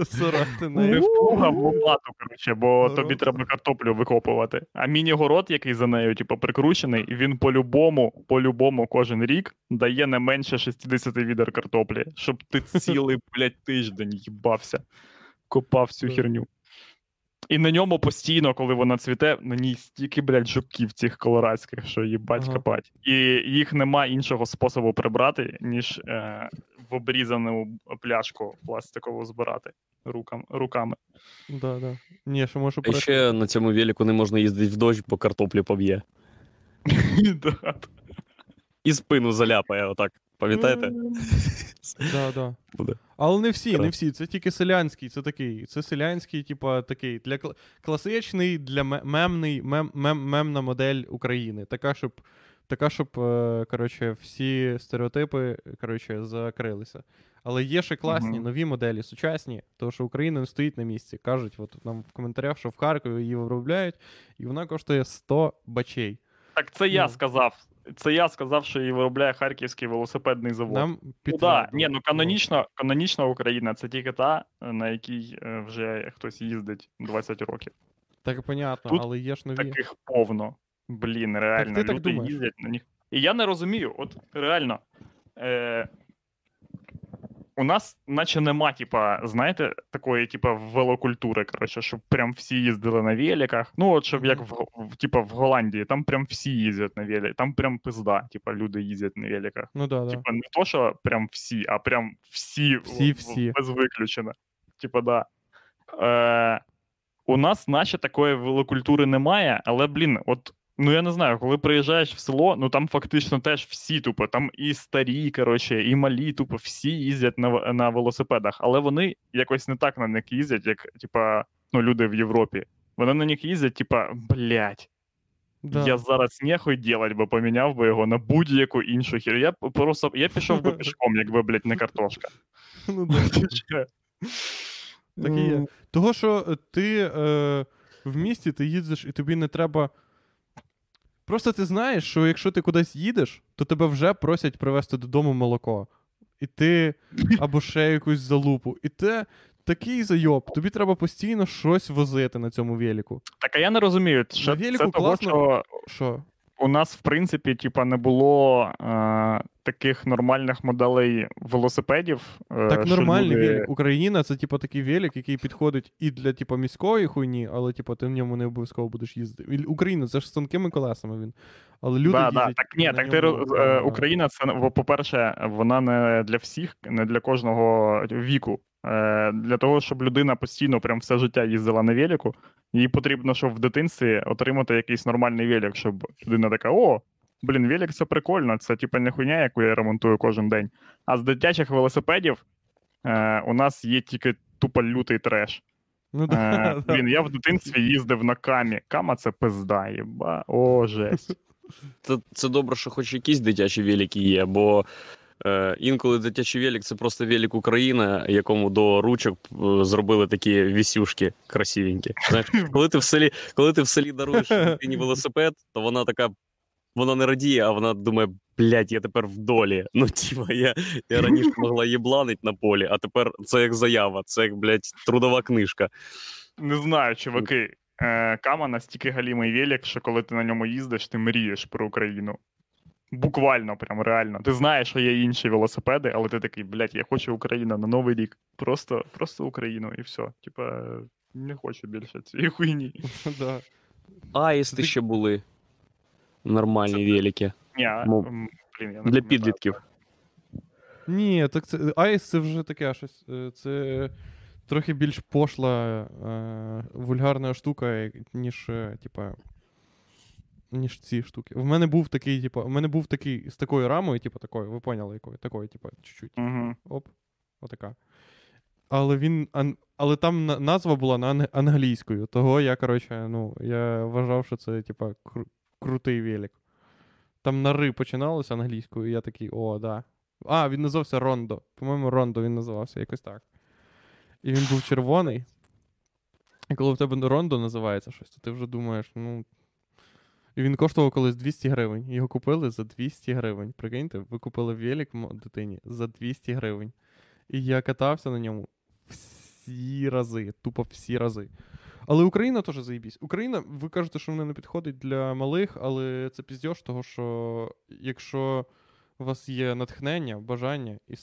сорати Не нею. в плуга в лопату, коротше, бо тобі треба картоплю викопувати. А міні-город, який за нею, типу, прикручений, він по-любому, по-любому кожен рік дає не менше 60 відер картоплі, щоб ти цілий, блядь, тиждень їбався, копав цю херню. І на ньому постійно, коли вона цвіте, на ній стільки, блядь, жуків цих колорадських, що їбать Ага. копать. І їх нема іншого способу прибрати, ніж е, в обрізану пляшку пластикову збирати рукам, руками. Да, да. Ні, що можу А ще на цьому велику не можна їздити в дощ, бо картоплі поб'є. І спину заляпає отак. Пам'ятаєте? Да, да. Буде. Але не всі, не всі. Це тільки селянський, це такий. Це селянський, типа такий. Для класичний, для мемний, мем, мем, мемна модель України. Така, щоб, така, щоб е, коротше, всі стереотипи коротше, закрилися. Але є ще класні нові моделі, сучасні, тому що Україна не стоїть на місці. Кажуть, от нам в коментарях, що в Харкові її виробляють, і вона коштує 100 бачей. Так це я Ну. сказав. Це я сказав, що її виробляє Харківський велосипедний завод. Нам Ну, да. Ні, ну канонічно, канонічна Україна це тільки та, на якій е, вже хтось їздить 20 років. Так понятно, Тут але є ж нові. Таких повно. Блін, реально, ти люди так їздять на них. І я не розумію, от реально. Е, у нас, наче нема, типа, знаєте, такої, типа, велокультури, коротше, щоб прям всі їздили на великах. Ну, от щоб як в, в, типа, в Голландії, там прям всі їздять на великах, там прям пизда, типа, люди їздять на великах. Ну да, да. Типа, не то, що прям всі, а прям всі, Всі- в- всі. без виключення. Типа, да. Е, у нас, наче, такої велокультури немає, але, блін, от. Ну, я не знаю, коли приїжджаєш в село, ну там фактично теж всі тупо, там і старі, коротше, і малі, тупо, всі їздять на, на велосипедах, але вони якось не так на них їздять, як, типа, ну, люди в Європі. Вони на них їздять, типа, блядь, да. я зараз нехуй делать би поміняв би його на будь-яку іншу хір. Я просто я пішов би пішком, якби, блядь, не картошка. Ну, да. Так і є. Того, що ти е, в місті ти їздиш, і тобі не треба. Просто ти знаєш, що якщо ти кудись їдеш, то тебе вже просять привезти додому молоко. І ти або ще якусь залупу. І ти такий зайоб, тобі треба постійно щось возити на цьому веліку. Так, а я не розумію, що велику це того, класно. що Що? У нас, в принципі, типа, не було е, таких нормальних моделей велосипедів. е, Так нормальний люди- велик. Україна це типу такий велик, який підходить і для типу, міської хуйні, але типу, ти в ньому не обов'язково будеш їздити. Україна це ж з тонкими колесами він. Але люди да, да. Так ні, так ти роз- е, Україна, це во- по-перше, вона не для всіх, не для кожного віку. Е, Для того, щоб людина постійно прям все життя їздила на велику, їй потрібно, щоб в дитинстві отримати якийсь нормальний велик, щоб людина така: о, блін, велик це прикольно, це типа не хуйня, яку я ремонтую кожен день. А з дитячих велосипедів е, у нас є тільки тупо лютий треш. Ну, Е, да, да. Блін, я в дитинстві їздив на камі. Кама це пизда, єба. О, жесть. Це, це добре, що хоч якісь дитячі велики є, бо е, інколи дитячий велик це просто велик Україна, якому до ручок е, зробили такі вісюшки красивенькі. Знаєш, коли ти в селі, коли ти в селі даруєш дитині велосипед, то вона така. Вона не радіє, а вона думає, блядь, я тепер в долі. Ну, типа, я, я раніше могла їбланить на полі, а тепер це як заява, це як, блядь, трудова книжка. Не знаю, чуваки. Е, Кама настільки галімий велик, що коли ти на ньому їздиш, ти мрієш про Україну. Буквально, прям реально. Ти знаєш, що є інші велосипеди, але ти такий, блядь, я хочу Україну на Новий рік. Просто, просто Україну і все. Типа, не хочу більше цієї хуйні. да. Аїсти ще були. Нормальні велики. Ні, Ну, блін, я не Для підлітків. Ні, так це. Айс це вже таке щось. е, Це трохи більш пошла, е, вульгарна штука, ніж, е, типа. Ніж ці штуки. В мене був такий, типа, в мене був такий з такою рамою, типу, такою, ви поняли, якою, такою, типа, чуть-чуть. Мгм. Оп, отака. Але він. Але там назва була на англійською. Того я, коротше, ну, я вважав, що це, типа, кру- крутий велик. Там на ри починалося англійською, і я такий, о, да. А, він називався Рондо. По-моєму, Рондо він називався, якось так. І він був червоний. І коли в тебе Рондо називається щось, то ти вже думаєш, ну. Він коштував колись 200 гривень. Його купили за 200 гривень. Прикиньте, ви купили велик дитині за 200 гривень. І я катався на ньому всі рази, тупо всі рази. Але Україна теж заїбісь. Україна, ви кажете, що вона не підходить для малих, але це піздьош, того що якщо у вас є натхнення, бажання і,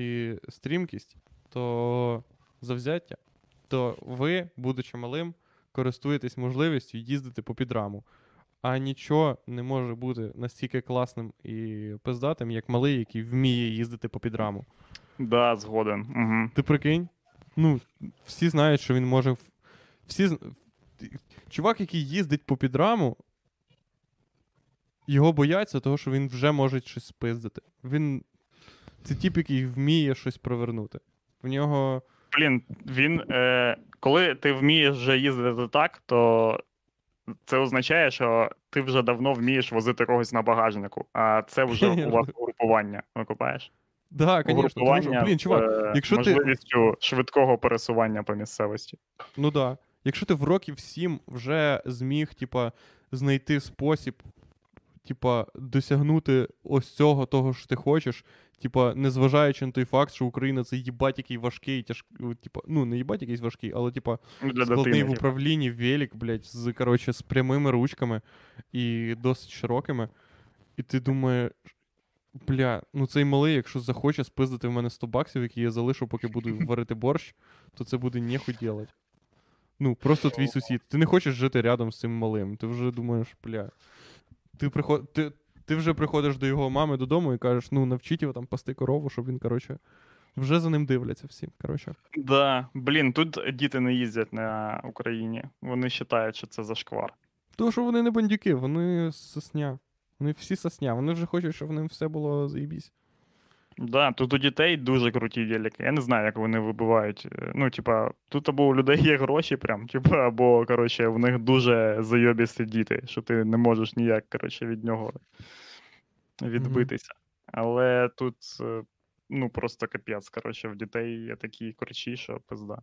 і стрімкість, то завзяття, то ви, будучи малим, користуєтесь можливістю їздити по підраму. А нічого не може бути настільки класним і пиздатим, як малий, який вміє їздити по підраму. Да, згоден. Угу. Ти прикинь? Ну, всі знають, що він може. Всі... Чувак, який їздить по підраму, його бояться, того, що він вже може щось спиздити. Він. Це тип, який вміє щось провернути. В нього. Блін, він. Е, коли ти вмієш вже їздити так, то це означає, що ти вже давно вмієш возити когось на багажнику, а це вже у вас угрупування. Викупаєш? Да, звісно. Що, блін, чувак, з, е, ти- можливістю швидкого пересування по місцевості. Ну да. Якщо ти в років 7 вже зміг, типа, знайти спосіб, типа, досягнути ось цього, того, що ти хочеш, типа, незважаючи на той факт, що Україна це їбать який важкий, тяжкий, типа, ну, не їбать якийсь важкий, але, типа, Ну, для складний дитини. в типу. управлінні велик, блядь, з, коротше, з прямими ручками і досить широкими. І ти думаєш, бля, ну цей малий, якщо захоче спиздити в мене 100 баксів, які я залишу, поки буду варити борщ, то це буде нехуй делать. Ну, просто твій сусід. Ти не хочеш жити рядом з цим малим. Ти вже думаєш, бля. Ти, приход... ти, ти вже приходиш до його мами додому і кажеш, ну, навчіть його там пасти корову, щоб він, коротше, вже за ним дивляться всі. Коротше. Да, блін, тут діти не їздять на Україні. Вони вважають, що це зашквар. Тому що вони не бандюки, вони сосня. Вони всі сосня. Вони вже хочуть, щоб в ним все було заєбісь. Да, тут у дітей дуже круті велики. Я не знаю, як вони вибивають. Е, Ну, типа, тут або у людей є гроші, прям, типа, або, коротше, в них дуже зайобісті діти, що ти не можеш ніяк, коротше, від нього відбитися. Але тут, е, ну, просто капець, коротше, в дітей є такі корчі, що пизда.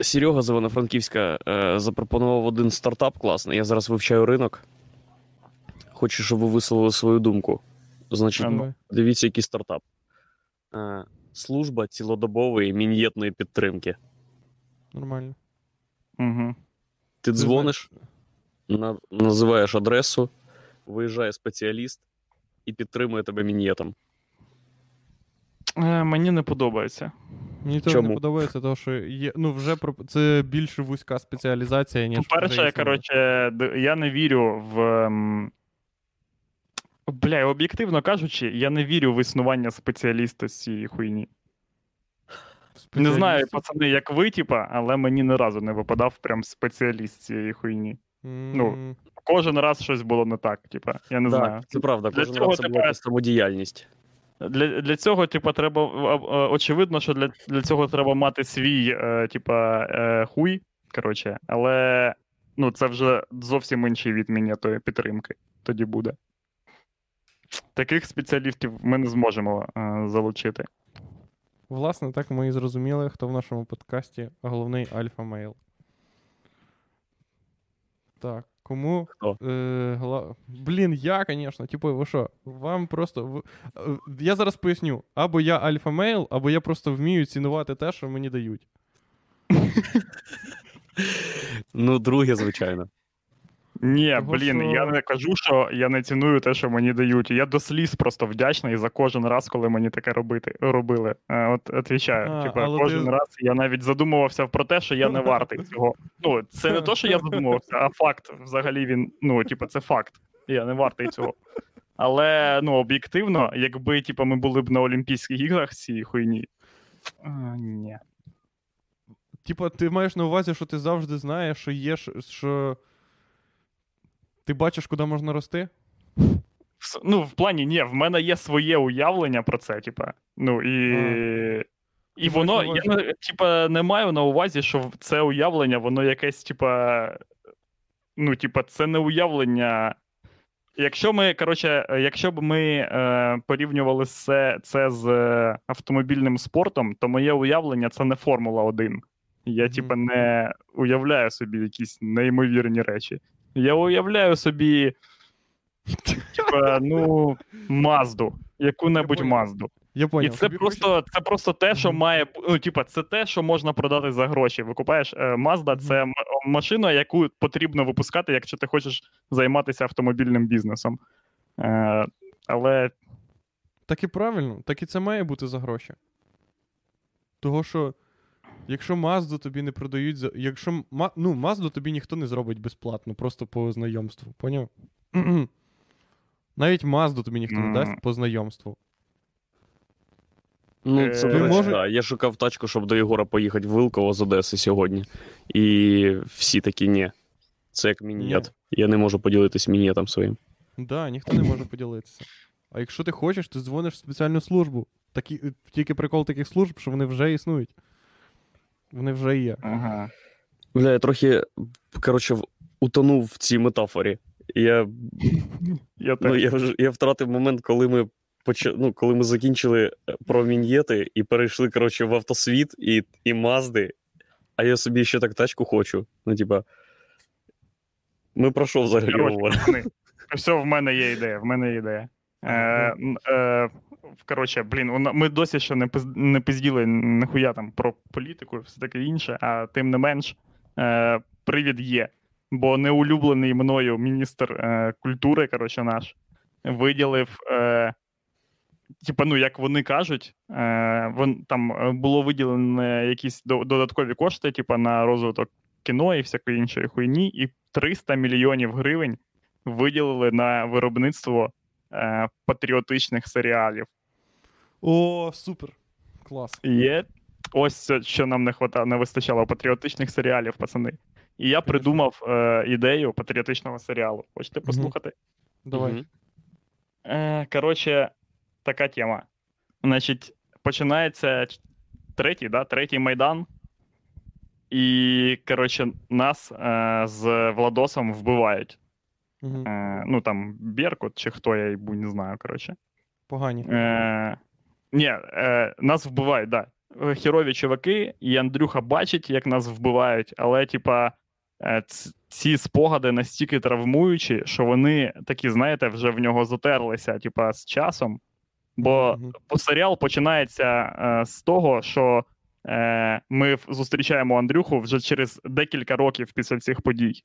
Серега з Івано-Франківська е, запропонував один стартап класний. Я зараз вивчаю ринок. Хочу, щоб ви висловили свою думку. Значить, А ну. Дивіться, який стартап. Е, служба цілодобової мін'єтної підтримки. Нормально. Угу. Ти дзвониш, на, називаєш адресу, виїжджає спеціаліст і підтримує тебе мін'єтом. Е, мені не подобається. Мені теж не подобається, тому що є, ну, вже про... це більш вузька спеціалізація, ніж. По-перше, коротше, я не вірю в. Бля, об'єктивно кажучи, я не вірю в існування спеціаліста з цієї хуйні. Не знаю, пацани, як ви, типа, але мені ні разу не випадав прям спеціаліст з цієї хуйні. ну, Кожен раз щось було не так, типа, я не знаю. Це правда, Для кожен цього раз це була самодіяльність. Для, для цього, типа, треба. Очевидно, що для, для цього треба мати свій, е, типа, е, хуй. Коротше, але ну, це вже зовсім інший відмінятої підтримки тоді буде. Таких спеціалістів ми не зможемо е, залучити. Власне, так ми і зрозуміли, хто в нашому подкасті головний альфа-мейл. Так, кому. Хто? Е, гла... Блін, я, звісно. Типу, ви що? Вам просто. в- е, Я зараз поясню: або я альфа-мейл, або я просто вмію цінувати те, що мені дають. Ну, друге, звичайно. Ні, Того, блін, що- я не кажу, що я не ціную те, що мені дають. Я до сліз просто вдячний за кожен раз, коли мені таке робити, робили. Е, От відвічаю. А, Типа, кожен ти- раз я навіть задумувався про те, що я не вартий цього. Ну, це не то, що я задумувався, а факт. Взагалі він, ну, типа, це факт. Я не вартий цього. Але ну, об'єктивно, якби типа, ми були б на Олімпійських іграх цієї хуйні. А, ні. Типа, ти маєш на увазі, що ти завжди знаєш, що є, що. Ти бачиш, куди можна рости? ну, в плані, ні, в мене є своє уявлення про це, типа. Ну і. І Ти воно, я типа, не маю на увазі, що це уявлення, воно якесь, типа. Ну, типа, це не уявлення. Якщо ми, коротше, якщо б ми е, порівнювали це, це з е, автомобільним спортом, то моє уявлення це не Формула 1. Я, типа, не уявляю собі якісь неймовірні речі. Я уявляю собі, типа, ну, Мазду, яку-небудь. Мазду. Я І це Тобі просто, це просто те, що має. Ну, типа, це те, що можна продати за гроші. Викупаєш е, Mazda це машина, яку потрібно випускати, якщо ти хочеш займатися автомобільним бізнесом. Е, але Так і правильно, так і це має бути за гроші. Того, що якщо Мазду тобі не продають за. Якщо Ма... ну, Мазду тобі ніхто не зробить безплатно, просто по знайомству. Поняв? Навіть Мазду тобі ніхто не дасть по знайомству. Ну, це Е, до речі, може- да. Я шукав тачку, щоб до Єгора поїхати в Вилково з Одеси сьогодні. І всі такі ні. Це як мінієт. Я не можу поділитись мінієтом своїм. Да, ніхто не може поділитися. А якщо ти хочеш, ти дзвониш в спеціальну службу. Такі, тільки прикол таких служб, що вони вже існують. Вони вже є. ага. Бля, я трохи, коротше, утонув в цій метафорі. Я, я ну, я, вже, я втратив момент, коли ми поча... ну, коли ми закінчили е, про мін'єти і перейшли, коротше, в автосвіт і, і Мазди, а я собі ще так тачку хочу. Ну, типа. Ми про що взагалі говоримо? Все, в мене є ідея. В мене є ідея. Е, е, коротше, блін, ми досі ще не, не пизділи ніхуя там про політику і все таке інше, а тим не менш, е, привід є. Бо неулюблений мною міністр е, культури, коротше, наш, виділив. Е, ну, як вони кажуть, е, там було виділено якісь додаткові кошти, типа, на розвиток кіно і всякої іншої хуйні, і 300 мільйонів гривень виділили на виробництво патріотичних серіалів. О, супер. Клас. Є ось що нам не хватало, не вистачало патріотичних серіалів, пацани. І я придумав е, ідею патріотичного серіалу. Хочете послухати? Давай. Мгм. Е, коротше, така тема. Значить, починається третій, да, третій майдан. І, коротше, нас е, з Владосом вбивають. Угу. Е, ну там Беркут чи хто я їбу, не знаю, коротше. Погані. Е, ні, е, нас вбивають, да. Херові чуваки, і Андрюха бачить, як нас вбивають, але, типа, е, ці спогади настільки травмуючі, що вони такі, знаєте, вже в нього затерлися, типа, з часом. Бо бо серіал починається е, з того, що е, ми зустрічаємо Андрюху вже через декілька років після цих подій.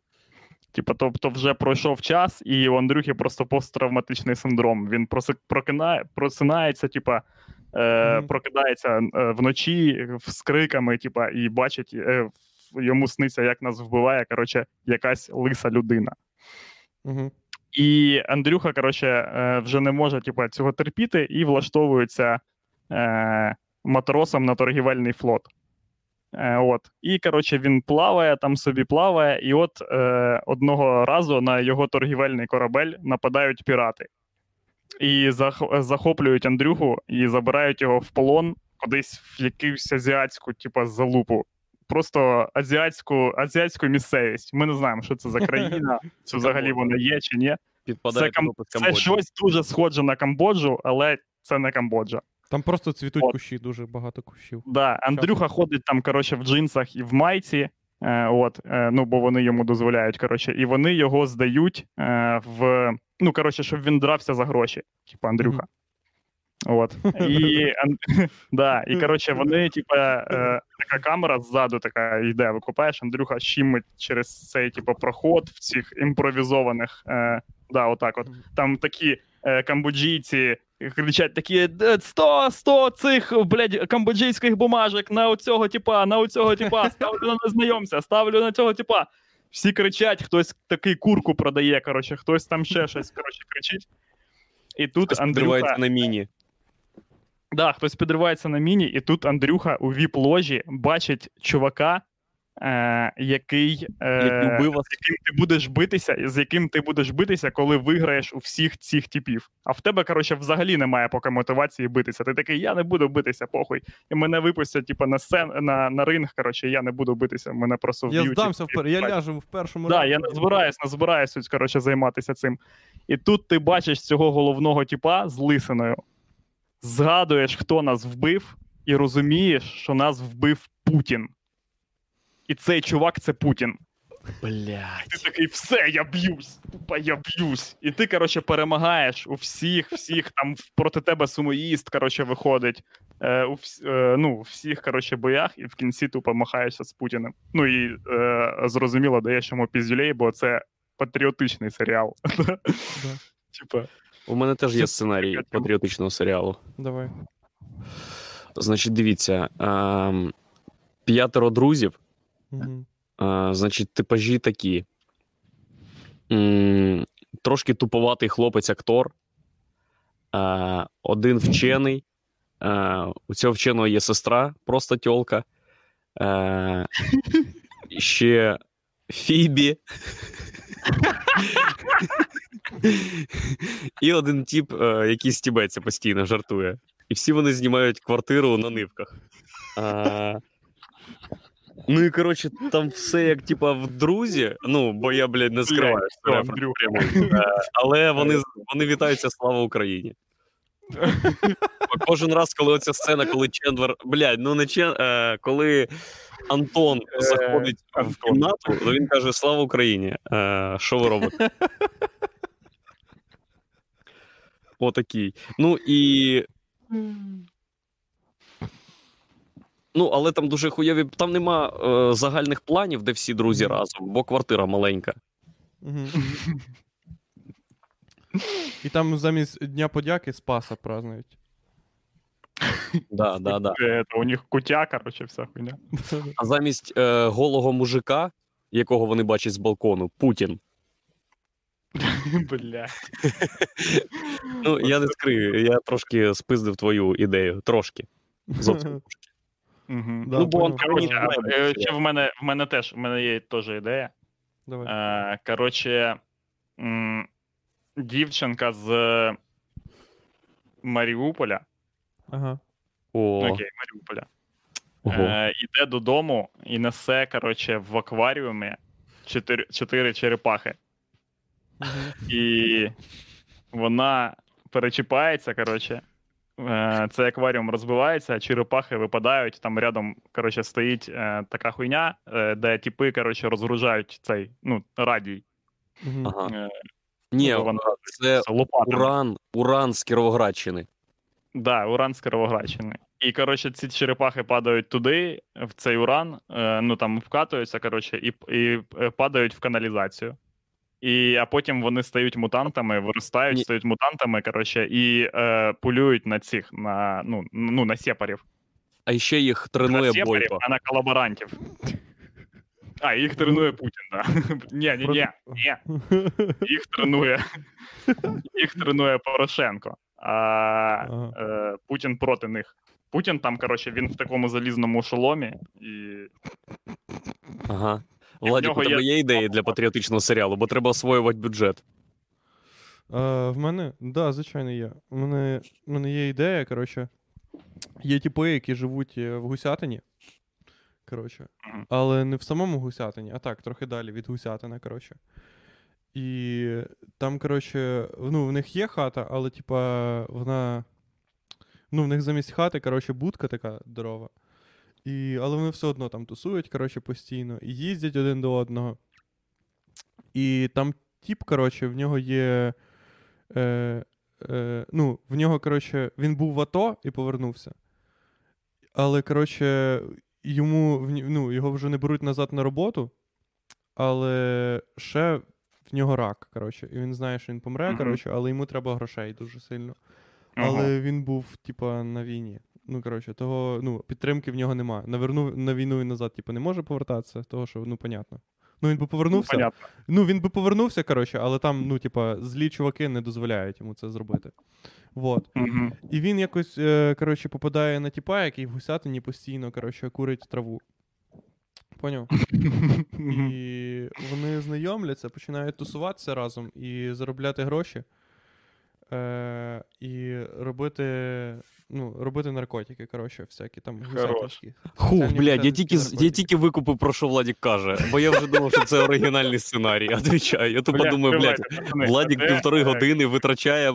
Типа, тобто, вже пройшов час, і у Андрюхи просто посттравматичний синдром. Він прокинає, просинається, типа, е, Мгм. прокидається е, вночі з криками, типа, і бачить, е, йому сниться, як нас вбиває, коротше, якась лиса людина. Угу. І Андрюха, коротше, е, вже не може типу, цього терпіти і влаштовується е, матросом на торгівельний флот. Е, от. І, коротше, він плаває, там собі плаває, і от е, одного разу на його торгівельний корабель нападають пірати. І зах- захоплюють Андрюху і забирають його в полон кудись в якусь азіатську, типу, залупу. Просто азіатську, азіатську місцевість. Ми не знаємо, що це за країна, чи взагалі вона є чи ні. Підпадає Це, кам... це щось дуже схоже на Камбоджу, але це не Камбоджа. Там просто цвітуть От. кущі, дуже багато кущів. Да, Андрюха ходить там, коротше, в джинсах і в майці. Е, от, е, ну, бо вони йому дозволяють, коротше, і вони його здають е, в. Ну, коротше, щоб він дрався за гроші, типу Андрюха. От. І, да, і коротше, вони, типа, е, така камера ззаду така йде, викупаєш, Андрюха щимить через цей, типу, проход в цих імпровізованих. Е, да, отак от. Там такі камбоджійці кричать такі: «Е, 100, 100 цих, блядь, камбоджійських бумажок на оцього типа, на оцього типа, ставлю на незнайомця, ставлю на цього типа. Всі кричать, хтось такий курку продає, коротше, хтось там ще щось коротше, кричить. І тут Хтось Андрюха. підривається на міні. Да, хтось підривається на міні, і тут Андрюха у віп-ложі бачить чувака, е, який, е, Який вас. з яким ти будеш битися, і з яким ти будеш битися, коли виграєш у всіх цих типів. А в тебе, коротше, взагалі немає поки мотивації битися. Ти такий, я не буду битися, похуй. І мене випустять, типу, на сцен, на, на ринг, коротше, я не буду битися, мене просто Я здамся і- впер... Я ляжу в першому Да, я не збираюсь, не збираюсь коротше, займатися цим. І тут ти бачиш цього головного типа з лисиною, згадуєш, хто нас вбив, і розумієш, що нас вбив Путін. І цей чувак це Путін. Блядь. Ти такий, все, я б'юсь, тупо я б'юсь. І ти, коротше, перемагаєш у всіх, всіх там проти тебе сумоїст, коротше, виходить. Е, у вс, е, ну, у всіх, коротше, боях, і в кінці тупо махаєшся з Путіним. Ну і е, зрозуміло, даєш йому піздюлей, бо це патріотичний серіал. Типа, У мене теж є сценарій патріотичного серіалу. Давай. Значить, дивіться: ем, п'ятеро друзів, Е, значить, типажі такі. М, Трошки туповатий хлопець-актор, е, один вчений. Е, У цього вченого є сестра, просто тьолка. Е, Ще Фібі. І один тип, е, який стібеться постійно, жартує. І всі вони знімають квартиру на нивках. А... Ну і коротше, там все як типа в друзі. Ну, бо я, блядь, не скриваю. що прямий. Е, Але вони, вони вітаються слава Україні. Кожен раз, коли оця сцена, коли Чендлер. Блядь, ну не Чен, е, коли Антон заходить в кімнату, то він каже: Слава Україні! Е, Що ви робите? Отакий. Ну і. Ну, але там дуже хуйові. Там нема е, загальних планів, де всі друзі разом, бо квартира маленька. Угу. І там замість Дня подяки Спаса празднують. Да, да, да. Е, то у них кутя, коротше, вся хуйня. А замість е, голого мужика, якого вони бачать з балкону, Путін. Бля. Ну, я не скрию, я трошки спиздив твою ідею. Трошки. Зовсім. Угу. Да, ну, бо понял. он Коротше, е, в мене, в мене теж в мене є теж ідея. Давай. Е, коротше, дівчинка з Маріуполя. Ага. О, окей, Маріуполя. ого. Е, іде додому і несе, коротше, в акваріумі чотири, чотири черепахи. Мгм. І вона перечіпається, коротше. Е, Цей акваріум розбивається, черепахи випадають. Там рядом, коротше, стоїть е, така хуйня, е, де типи, коротше, розгружають цей, ну, радій. Ага. Е, Ні, ну, вона це лопатами. уран, уран з Кіровоградщини. Да, уран з Кировоградщини. І, коротше, ці черепахи падають туди, в цей уран, е, ну там вкатуються, коротше, і, і е, падають в каналізацію. І, а потім вони стають мутантами, виростають, Ні. стають мутантами, коротше, і е, полюють на цих, на, ну, ну, на сепарів. А ще їх Не на тренує сепарів, Бойко. а на колаборантів. А, їх тренує Путін. Да. Ні, ні, ні, ні. Їх тренує. Їх тренує Порошенко. А Ага. е, Путін проти них. Путін там, коротше, він в такому залізному шоломі, і Ага. І в у тебе є- ідеї для патріотичного серіалу, бо треба освоювати бюджет. Е, в мене, да, звичайно, є. У мене, у мене є ідея, коротше. Є типи, які живуть е, в Гусятині. Коротше. Але не в самому Гусятині, а так, трохи далі від Гусятина, коротше. І там, коротше, ну, в них є хата, але, типа, вона. Ну, в них замість хати, коротше, будка така здорова. І, але вони все одно там тусують, коротше, постійно, і їздять один до одного. І там тіп, коротше, в нього є. Е, е, ну, в нього, коротше, він був в АТО і повернувся. Але, коротше, йому ну, його вже не беруть назад на роботу, але ще в нього рак, коротше. І він знає, що він помре, Мгм. коротше, але йому треба грошей дуже сильно. Ага. Але він був, типа, на війні. Ну, коротше, того, ну, підтримки в нього немає. Наверну, на війну і назад, типу, не може повертатися, того, що, ну, понятно. Ну, він би ну, повернувся. понятно. Ну, він би повернувся, коротше, але там, ну, типа, злі чуваки не дозволяють йому це зробити. Вот. Мгм. І він якось, е, коротше, попадає на тіпа, який в гусятині постійно, коротше, курить траву. Поняв? І вони знайомляться, починають тусуватися разом і заробляти гроші. Е, і робити, ну, робити наркотики, коротше, всякі там гусятинські. Хух, блядь, я тільки, я тільки викупив, про що Владік каже, бо я вже думав, що це оригінальний сценарій. Отвічаю. Я тупо думаю, блядь, Владік півтори е, години витрачає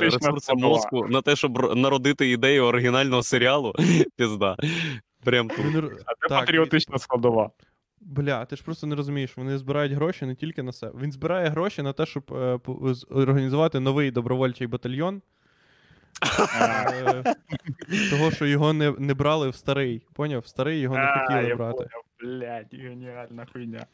ресурси мозку на те, щоб народити ідею оригінального серіалу. Пізда. Прям тут. А це Так, патріотична складова. Бля, ти ж просто не розумієш, вони збирають гроші не тільки на себе. Він збирає гроші на те, щоб е, організувати новий добровольчий батальйон. Е, того, що його не, не брали в старий. Поняв? В старий його не А, хотіли я брати. Блядь, геніальна хуйня.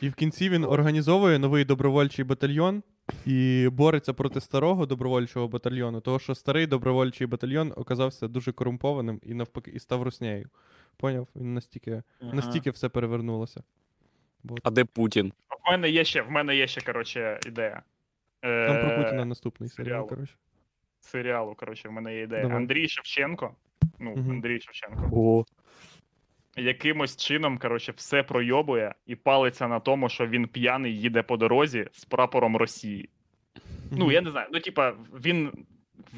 І в кінці він організовує новий добровольчий батальйон і бореться проти старого добровольчого батальйону, того що старий добровольчий батальйон оказався дуже корумпованим і навпаки і став руснею. Поняв? Він настільки, настільки все перевернулося. Вот. А де Путін? В мене є ще, в мене є ще, коротше, ідея. Е, Там про Путіна наступний серіал, коротше. Серіалу, коротше, в мене є ідея. Давай. Андрій Шевченко. Ну, Мгм. Андрій Шевченко. О, Якимось чином, коротше, все пройобує і палиться на тому, що він п'яний їде по дорозі з прапором Росії. Ну, я не знаю. Ну, типа, він.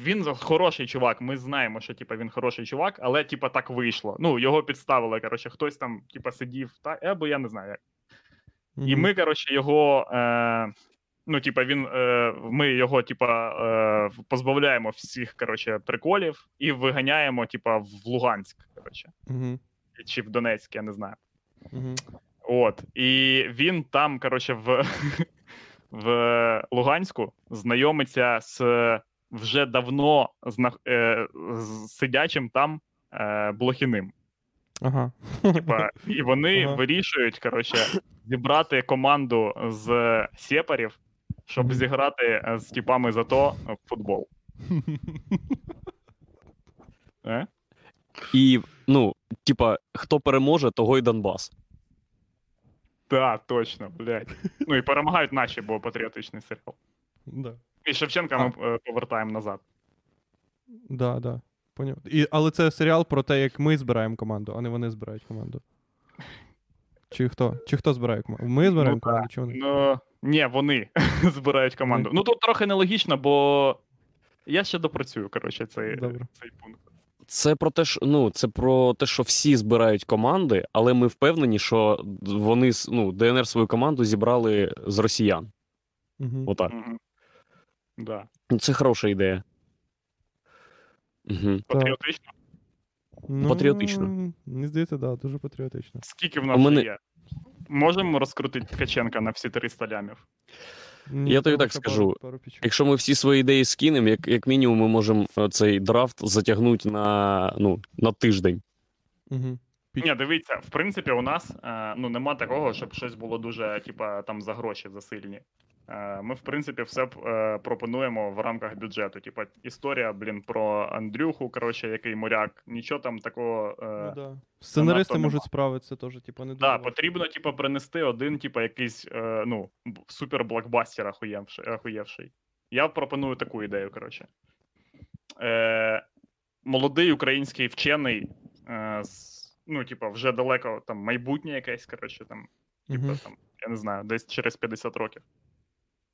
Він хороший чувак. Ми знаємо, що типа він хороший чувак, але типа так вийшло. Ну, його підставили. Коротше, хтось там, типа, сидів, та або я не знаю як. І ми, коротше, його. Е, ну, типа, він. Е, ми його, типа, е, позбавляємо всіх, коротше, приколів і виганяємо, типа, в Луганськ, коротше, Мгм. чи в Донецьк, я не знаю. Мгм. От. І він там, коротше, в, в Луганську знайомиться з вже давно зна, е, з сидячим там е, Блохіним. Ага. Типа, і вони Ага. вирішують, коротше, зібрати команду з сепарів, щоб зіграти е, з типами за то в футбол. Е? і, ну, типа, хто переможе, того й Донбас. Так, точно, блядь. Ну і перемагають наші, бо патріотичний серіал. Да. І Шевченка ми е, повертаємо назад. Да, да. Поняв. І, але це серіал про те, як ми збираємо команду, а не вони збирають команду. Чи хто? Чи хто збирає команду? Ми збираємо Ну, команду, чи вони? Ну, ні, вони збирають команду. Ну тут трохи нелогічно, бо я ще допрацюю, коротше, цей, цей пункт. Це про те, що ну це про те, що всі збирають команди, але ми впевнені, що вони ну, ДНР свою команду зібрали з росіян. Угу. Отак. Угу. Да. Ну, Це хороша ідея. Угу. Патріотично. Ну, Патріотично. Мені здається, да, дуже патріотично. Скільки в нас мене- є? Можемо розкрутити Ткаченка на всі 300 лямів? Ні, Я тобі так скажу. Пару, пару. Якщо ми всі свої ідеї скинемо, як, як мінімум, ми можемо е, цей драфт затягнути на, ну, на тиждень. Угу. Ні, дивіться, в принципі, у нас е, ну, нема такого, щоб щось було дуже, типа, там за гроші засильні. Е, Ми, в принципі, все е, пропонуємо в рамках бюджету. Типа, історія, блін, про Андрюху, коротше, який моряк. Нічого там такого. Ну, Е, да. Сценаристи нема. можуть справитися теж, типу, не. Да, потрібно, типа, принести один, типа, якийсь ну, супер блокбастер ахуєвший. Я пропоную таку ідею, коротше. Е, молодий український вчений, е, з, ну, типа, вже далеко там майбутнє якесь, коротше, там, типа, Мгм. там, я не знаю, десь через 50 років.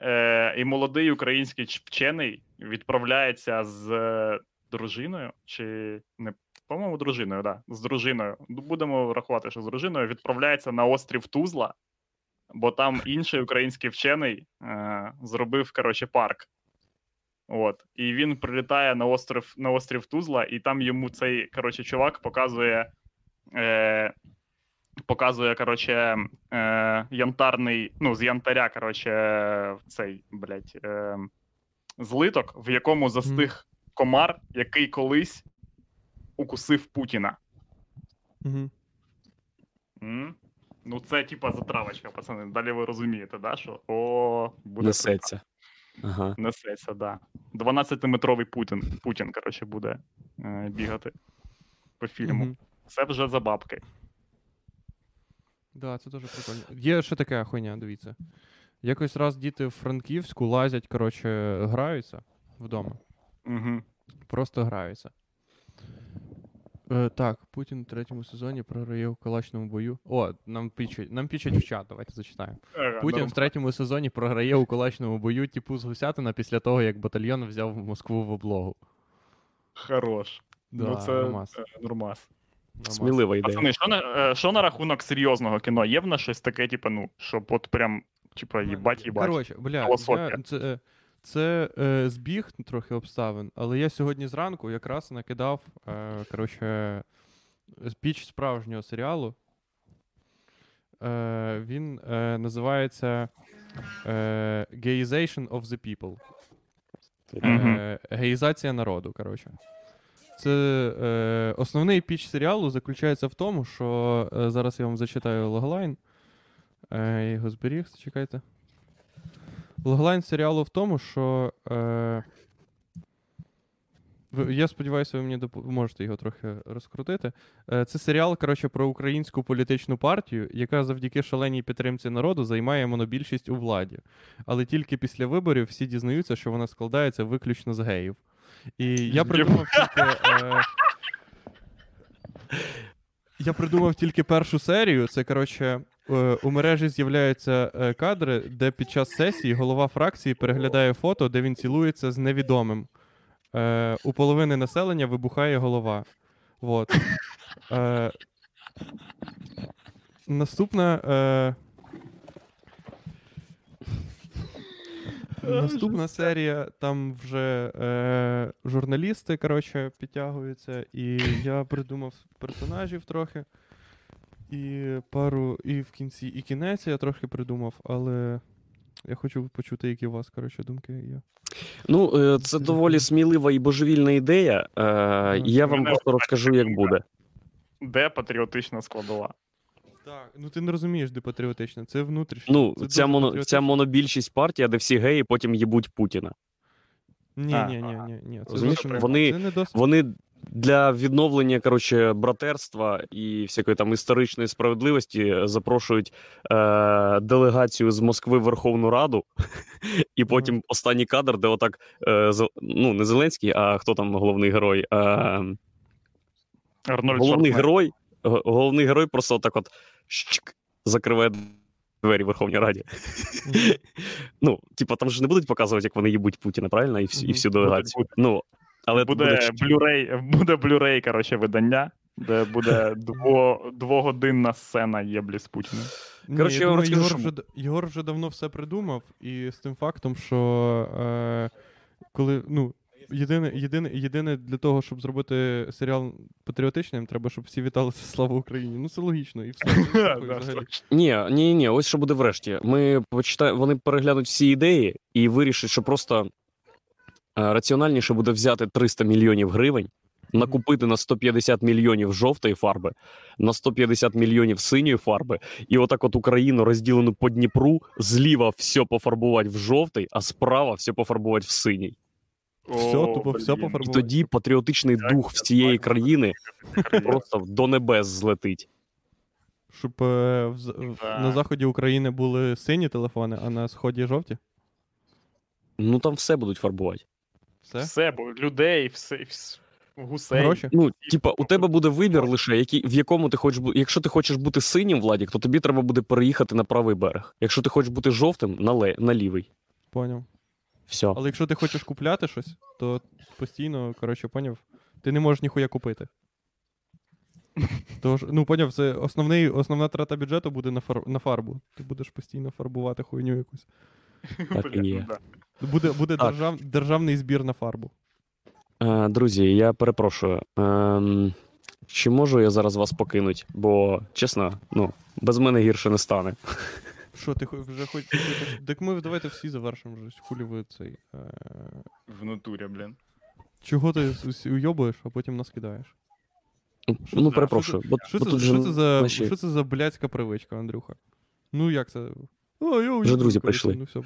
Е, і молодий український вчений відправляється з е, дружиною, чи не по-моєму, дружиною, да. З дружиною. Ну, Будемо рахувати, що з дружиною відправляється на острів Тузла, бо там інший український вчений е, зробив, коротше, парк. От. І він прилітає на острів, на острів Тузла, і там йому цей, коротше, чувак показує. Е, показує, коротше, е, янтарний, ну, з янтаря, коротше, цей, блядь, е, злиток, в якому застиг комар, який колись укусив Путіна. Мгм. М? Ну, це типа затравочка, пацани. Далі ви розумієте, да, що о, буде Несеться. Ага. Несеться, да. 12-метровий Путін, Путін, коротше, буде е, бігати по фільму. Мгм. Це вже за бабки. Да, це дуже прикольно. Є ще така хуйня, дивіться. Якось раз діти в Франківську лазять, коротше, граються вдома. Угу. Просто граються. Е, так, Путін у третьому сезоні програє у кулачному бою. О, нам пічуть, нам пічуть в чат, давайте зачитаємо. Ага, Путін норм. в третьому сезоні програє у кулачному бою типу з Гусятина після того, як батальйон взяв Москву в облогу. Хорош. Да, ну, це нормас. е, нормас. Смілива ідея. Пацани, що на, е, що на рахунок серйозного кіно? Є в нас щось таке, типу, ну, щоб от прям, типа, їбать, їбать. Коротше, бля, я, це, е, це е, збіг трохи обставин, але я сьогодні зранку якраз накидав е, коротше, піч справжнього серіалу. Е, він е, називається е, Gayization of the People. Е, геїзація народу, коротше. Це е, основний піч серіалу заключається в тому, що е, зараз я вам зачитаю логлайн. Е, я його зберіг, чекайте. Логлайн серіалу в тому, що. Е, я сподіваюся, ви мені допоможете його трохи розкрутити. Е, це серіал, коротше, про українську політичну партію, яка завдяки шаленій підтримці народу займає монобільшість у владі. Але тільки після виборів всі дізнаються, що вона складається виключно з геїв. І я придумав тільки. Е, я придумав тільки першу серію. Це, коротше, е, у мережі з'являються е, кадри, де під час сесії голова фракції переглядає фото, де він цілується з невідомим. Е, у половини населення вибухає голова. Вот. Е, наступна. Е, Наступна серія, там вже е, журналісти, коротше, підтягуються, і я придумав персонажів трохи. І пару. І в кінці, і кінець я трохи придумав, але я хочу почути, які у вас, коротше, думки є. Ну, е, це доволі смілива і божевільна ідея. Е, я вам просто розкажу, як буде. Де патріотична складова? Так, ну ти не розумієш, де патріотично, це внутрішньо. Ну, це ця, моно, ця монобільшість партія, де всі геї потім їбуть Путіна. Ні, А, ні, ні, ні, ні. Це Розумієш, вони- це не досить. Вони для відновлення коротше, братерства і всякої там історичної справедливості запрошують е, делегацію з Москви в Верховну Раду, і потім останній кадр, де отак е, ну не Зеленський, а хто там головний герой? Е, Арнольд головний Шварценеггер. герой, головний герой просто так от щик, закриває двері в Верховній Раді. Мгм. Ну, типа, там ж не будуть показувати, як вони їбуть Путіна, правильно? І всю, і всю делегацію. Ну, але буде, буде блюрей, буде блюрей, коротше, видання, де буде дво, двогодинна сцена єблі з Путіним. Коротше, я я вам думаю, розкажу, Єгор, що вже, Єгор вже давно все придумав, і з тим фактом, що е, коли, ну, єдине, єдине, єдине для того, щоб зробити серіал патріотичним, треба, щоб всі віталися Слава Україні. Ну, це логічно, і все. Да, взагалі. Ні, ні, ні, ось що буде врешті. Ми почитаємо, вони переглянуть всі ідеї і вирішать, що просто е, раціональніше буде взяти 300 мільйонів гривень, накупити на 150 мільйонів жовтої фарби, на 150 мільйонів синьої фарби, і отак от Україну розділену по Дніпру, зліва все пофарбувати в жовтий, а справа все пофарбувати в синій. Все, О, тупо все. І тоді патріотичний дух всієї країни просто до небес злетить. Щоб е, в, в- на заході України були сині телефони, а на сході жовті. Ну там все будуть фарбувати. Все? Все, бо людей, все, вс- гусей. Гроші? Ну, типа, у тебе буде вибір лише, який, в якому ти хочеш бути. Якщо ти хочеш бути синім, Владік, то тобі треба буде переїхати на правий берег. Якщо ти хочеш бути жовтим, на, ле, на лівий. Поняв. Все. Але якщо ти хочеш купляти щось, то постійно, коротше, поняв, ти не можеш ніхуя купити. Тож, ну, поняв, це основний, основна трата бюджету буде на, фар, на фарбу. Ти будеш постійно фарбувати хуйню якусь. Так і є. ну да. Буде, буде Так. держав, державний збір на фарбу. Е, друзі, я перепрошую. Ем, чи можу я зараз вас покинуть? Бо, чесно, ну, без мене гірше не стане. Що, ти вже хоч. Так ми давайте всі завершимо вже. Хулі ви цей. Е... В натурі, блін. Чого ти уйобуєш, а потім нас кидаєш? Що ну, це- перепрошую. Бо, Що бо це, тут що, це за, наші- що це за блядська привичка, Андрюха? Ну як це? О, я уйобую, друзі прийшли. Ну, все.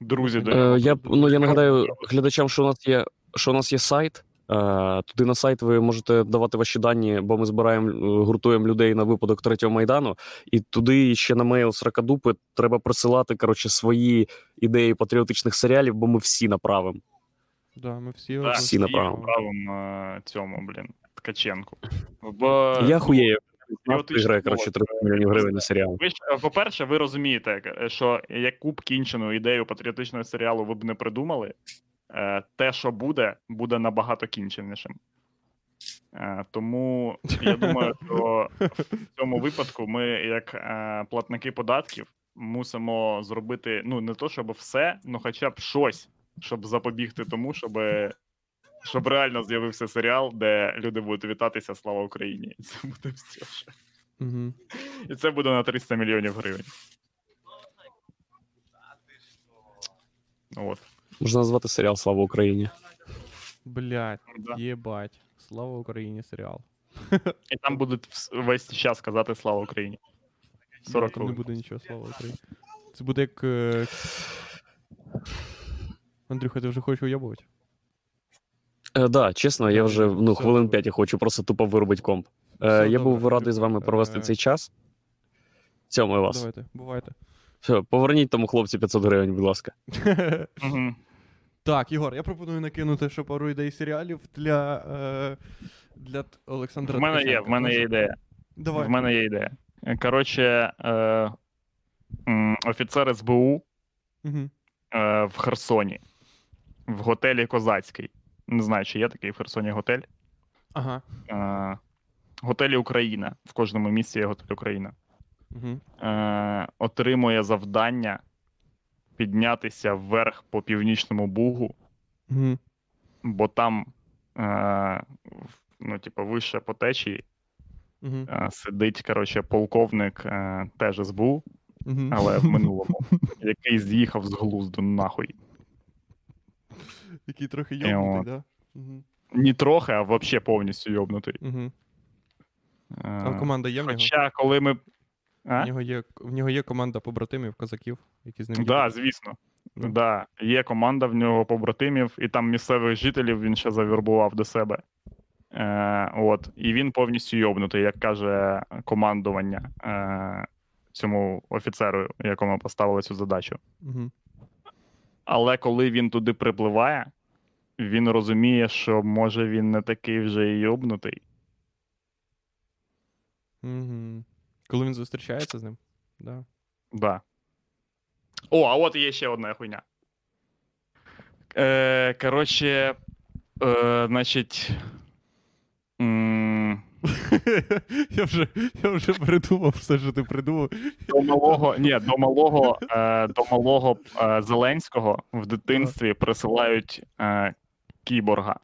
Друзі, до Е, я, ну, я нагадаю глядачам, що у нас є, що у нас є сайт. Е, туди на сайт ви можете давати ваші дані, бо ми збираємо, е, гуртуємо людей на випадок третього майдану. І туди ще на мейл Сракадупи треба присилати коротше, свої ідеї патріотичних серіалів, бо ми всі направимо. Да, ми всі, Да, всі направо. правом цьому, блін. Ткаченку. Бо Я хуєю. Виграє, коротше, 30 мільйонів гривень на серіал. Ви е, по-перше, ви розумієте, е, що яку б кінчену ідею патріотичного серіалу ви б не придумали, е, те, що буде, буде набагато кінченішим. Е, Тому я думаю, що в цьому випадку ми, як е, платники податків, мусимо зробити ну не то, щоб все, ну хоча б щось, щоб запобігти тому, щоб, щоб реально з'явився серіал, де люди будуть вітатися Слава Україні. І це буде все. Угу. І це буде на 300 мільйонів гривень. От. Можна назвати серіал Слава Україні. Блять, Да. єбать. Слава Україні серіал. І там будуть весь час казати Слава Україні. 40 Там не буде нічого, слава Україні. Це буде як. е, Андрюха, ти вже хочеш уябувати? Е, да, чесно, я вже ну, хвилин 5 я хочу просто тупо виробити комп. Е, Все я був добре, радий з вами провести цей час. Цьому вас. Давайте, бувайте. Все, поверніть тому хлопцю 500 гривень, будь ласка. Так, Ігор, я пропоную накинути ще пару ідей серіалів для, е, для Олександра В мене є, в мене є ідея. Давай. В мене є ідея. Коротше, е, офіцер СБУ Угу. е, в Херсоні, в готелі Козацький. Не знаю, чи є такий в Херсоні готель. Ага. Е, готелі Україна. В кожному місці є готель Україна. Угу. е, отримує завдання піднятися вверх по північному бугу, Угу. бо там, е, ну, типу, вище по течії Угу. е, сидить, коротше, полковник е, теж СБУ, Угу. але в минулому, який з'їхав з глузду нахуй. Який трохи йобнутий, от. да? Угу. Не трохи, а взагалі повністю йобнутий. Угу. А команда є? Хоча, коли ми. А? В нього є, в нього є команда побратимів, козаків, які з ним Да, звісно. Ну. Да. Є команда в нього побратимів, і там місцевих жителів він ще завірбував до себе. Е, от. І він повністю йобнутий, як каже командування е, цьому офіцеру, якому поставили цю задачу. Угу. Але коли він туди припливає, він розуміє, що може він не такий вже і йобнутий. Угу. Коли він зустрічається з ним? Да. Да. О, а от є ще одна хуйня. Е, коротше, е, значить. м, я, вже, я вже придумав все, що ти придумав. До малого, ні, до малого, е, до малого е, Зеленського в дитинстві присилають е, кіборга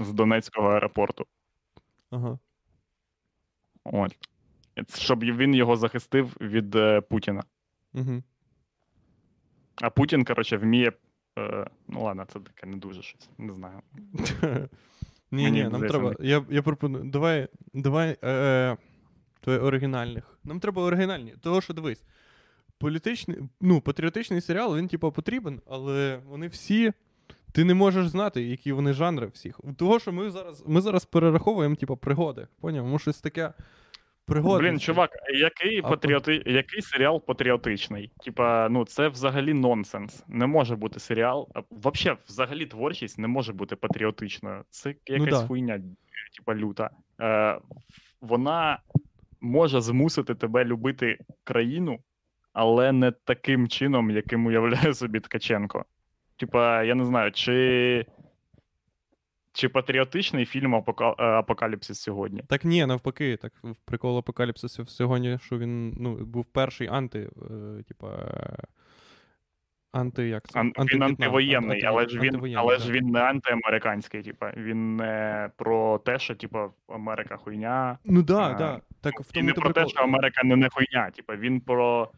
з Донецького аеропорту. Ага. От. Щоб він його захистив від е, Путіна. Угу. А Путін, коротше, вміє. Е, ну ладно, це таке не дуже щось. Не знаю. Ні, ні, нам треба. Я, я пропоную. Давай, давай е, твоє оригінальних. Нам треба оригінальні. Того, що дивись. Політичний, ну, патріотичний серіал, він, типу, потрібен, але вони всі. Ти не можеш знати, які вони жанри всіх. Того, що ми зараз, ми зараз перераховуємо, типу, пригоди. Поняв? Може, щось таке. Пригоди. Блін, чувак, який, А, патріоти... який серіал патріотичний? Типа, ну це взагалі нонсенс. Не може бути серіал. Вообще, взагалі, творчість не може бути патріотичною. Це якась Ну да. хуйня, типа люта. Е, вона може змусити тебе любити країну, але не таким чином, яким уявляє собі Ткаченко. Типа, я не знаю, чи. Чи патріотичний фільм Апока... е, Апокаліпсис сьогодні? Так ні, навпаки, так в прикол апокаліпсису сьогодні, що він ну, був перший анти, е, типа. е, Анти, як це? Ан- він антивоєнний, анти- але ж він, але ж він не антиамериканський, типа. Він не про те, що типа Америка хуйня. Ну да, а, да. Так в І не про те, що Америка не, не хуйня. Типа він про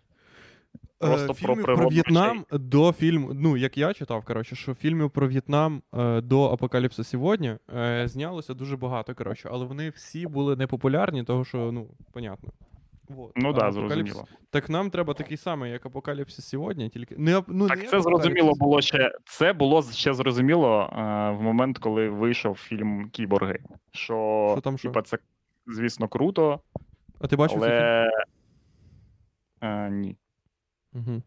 просто Е, про про В'єтнам до фільму, ну як я читав, коротше, що фільмів про В'єтнам е, до Апокаліпсису сьогодні е, знялося дуже багато, коротше, але вони всі були непопулярні, того що, ну, понятно. Вот. ну А да, зрозуміло. Так нам треба такий самий, як Апокаліпсис сьогодні, тільки. Не, ну, Так не це зрозуміло було ще. Це було ще зрозуміло е, в момент, коли вийшов фільм Кіборги. Що, Що там що? типа, це, звісно, круто, А ти бачив цей фільм? Е, ні. Угу.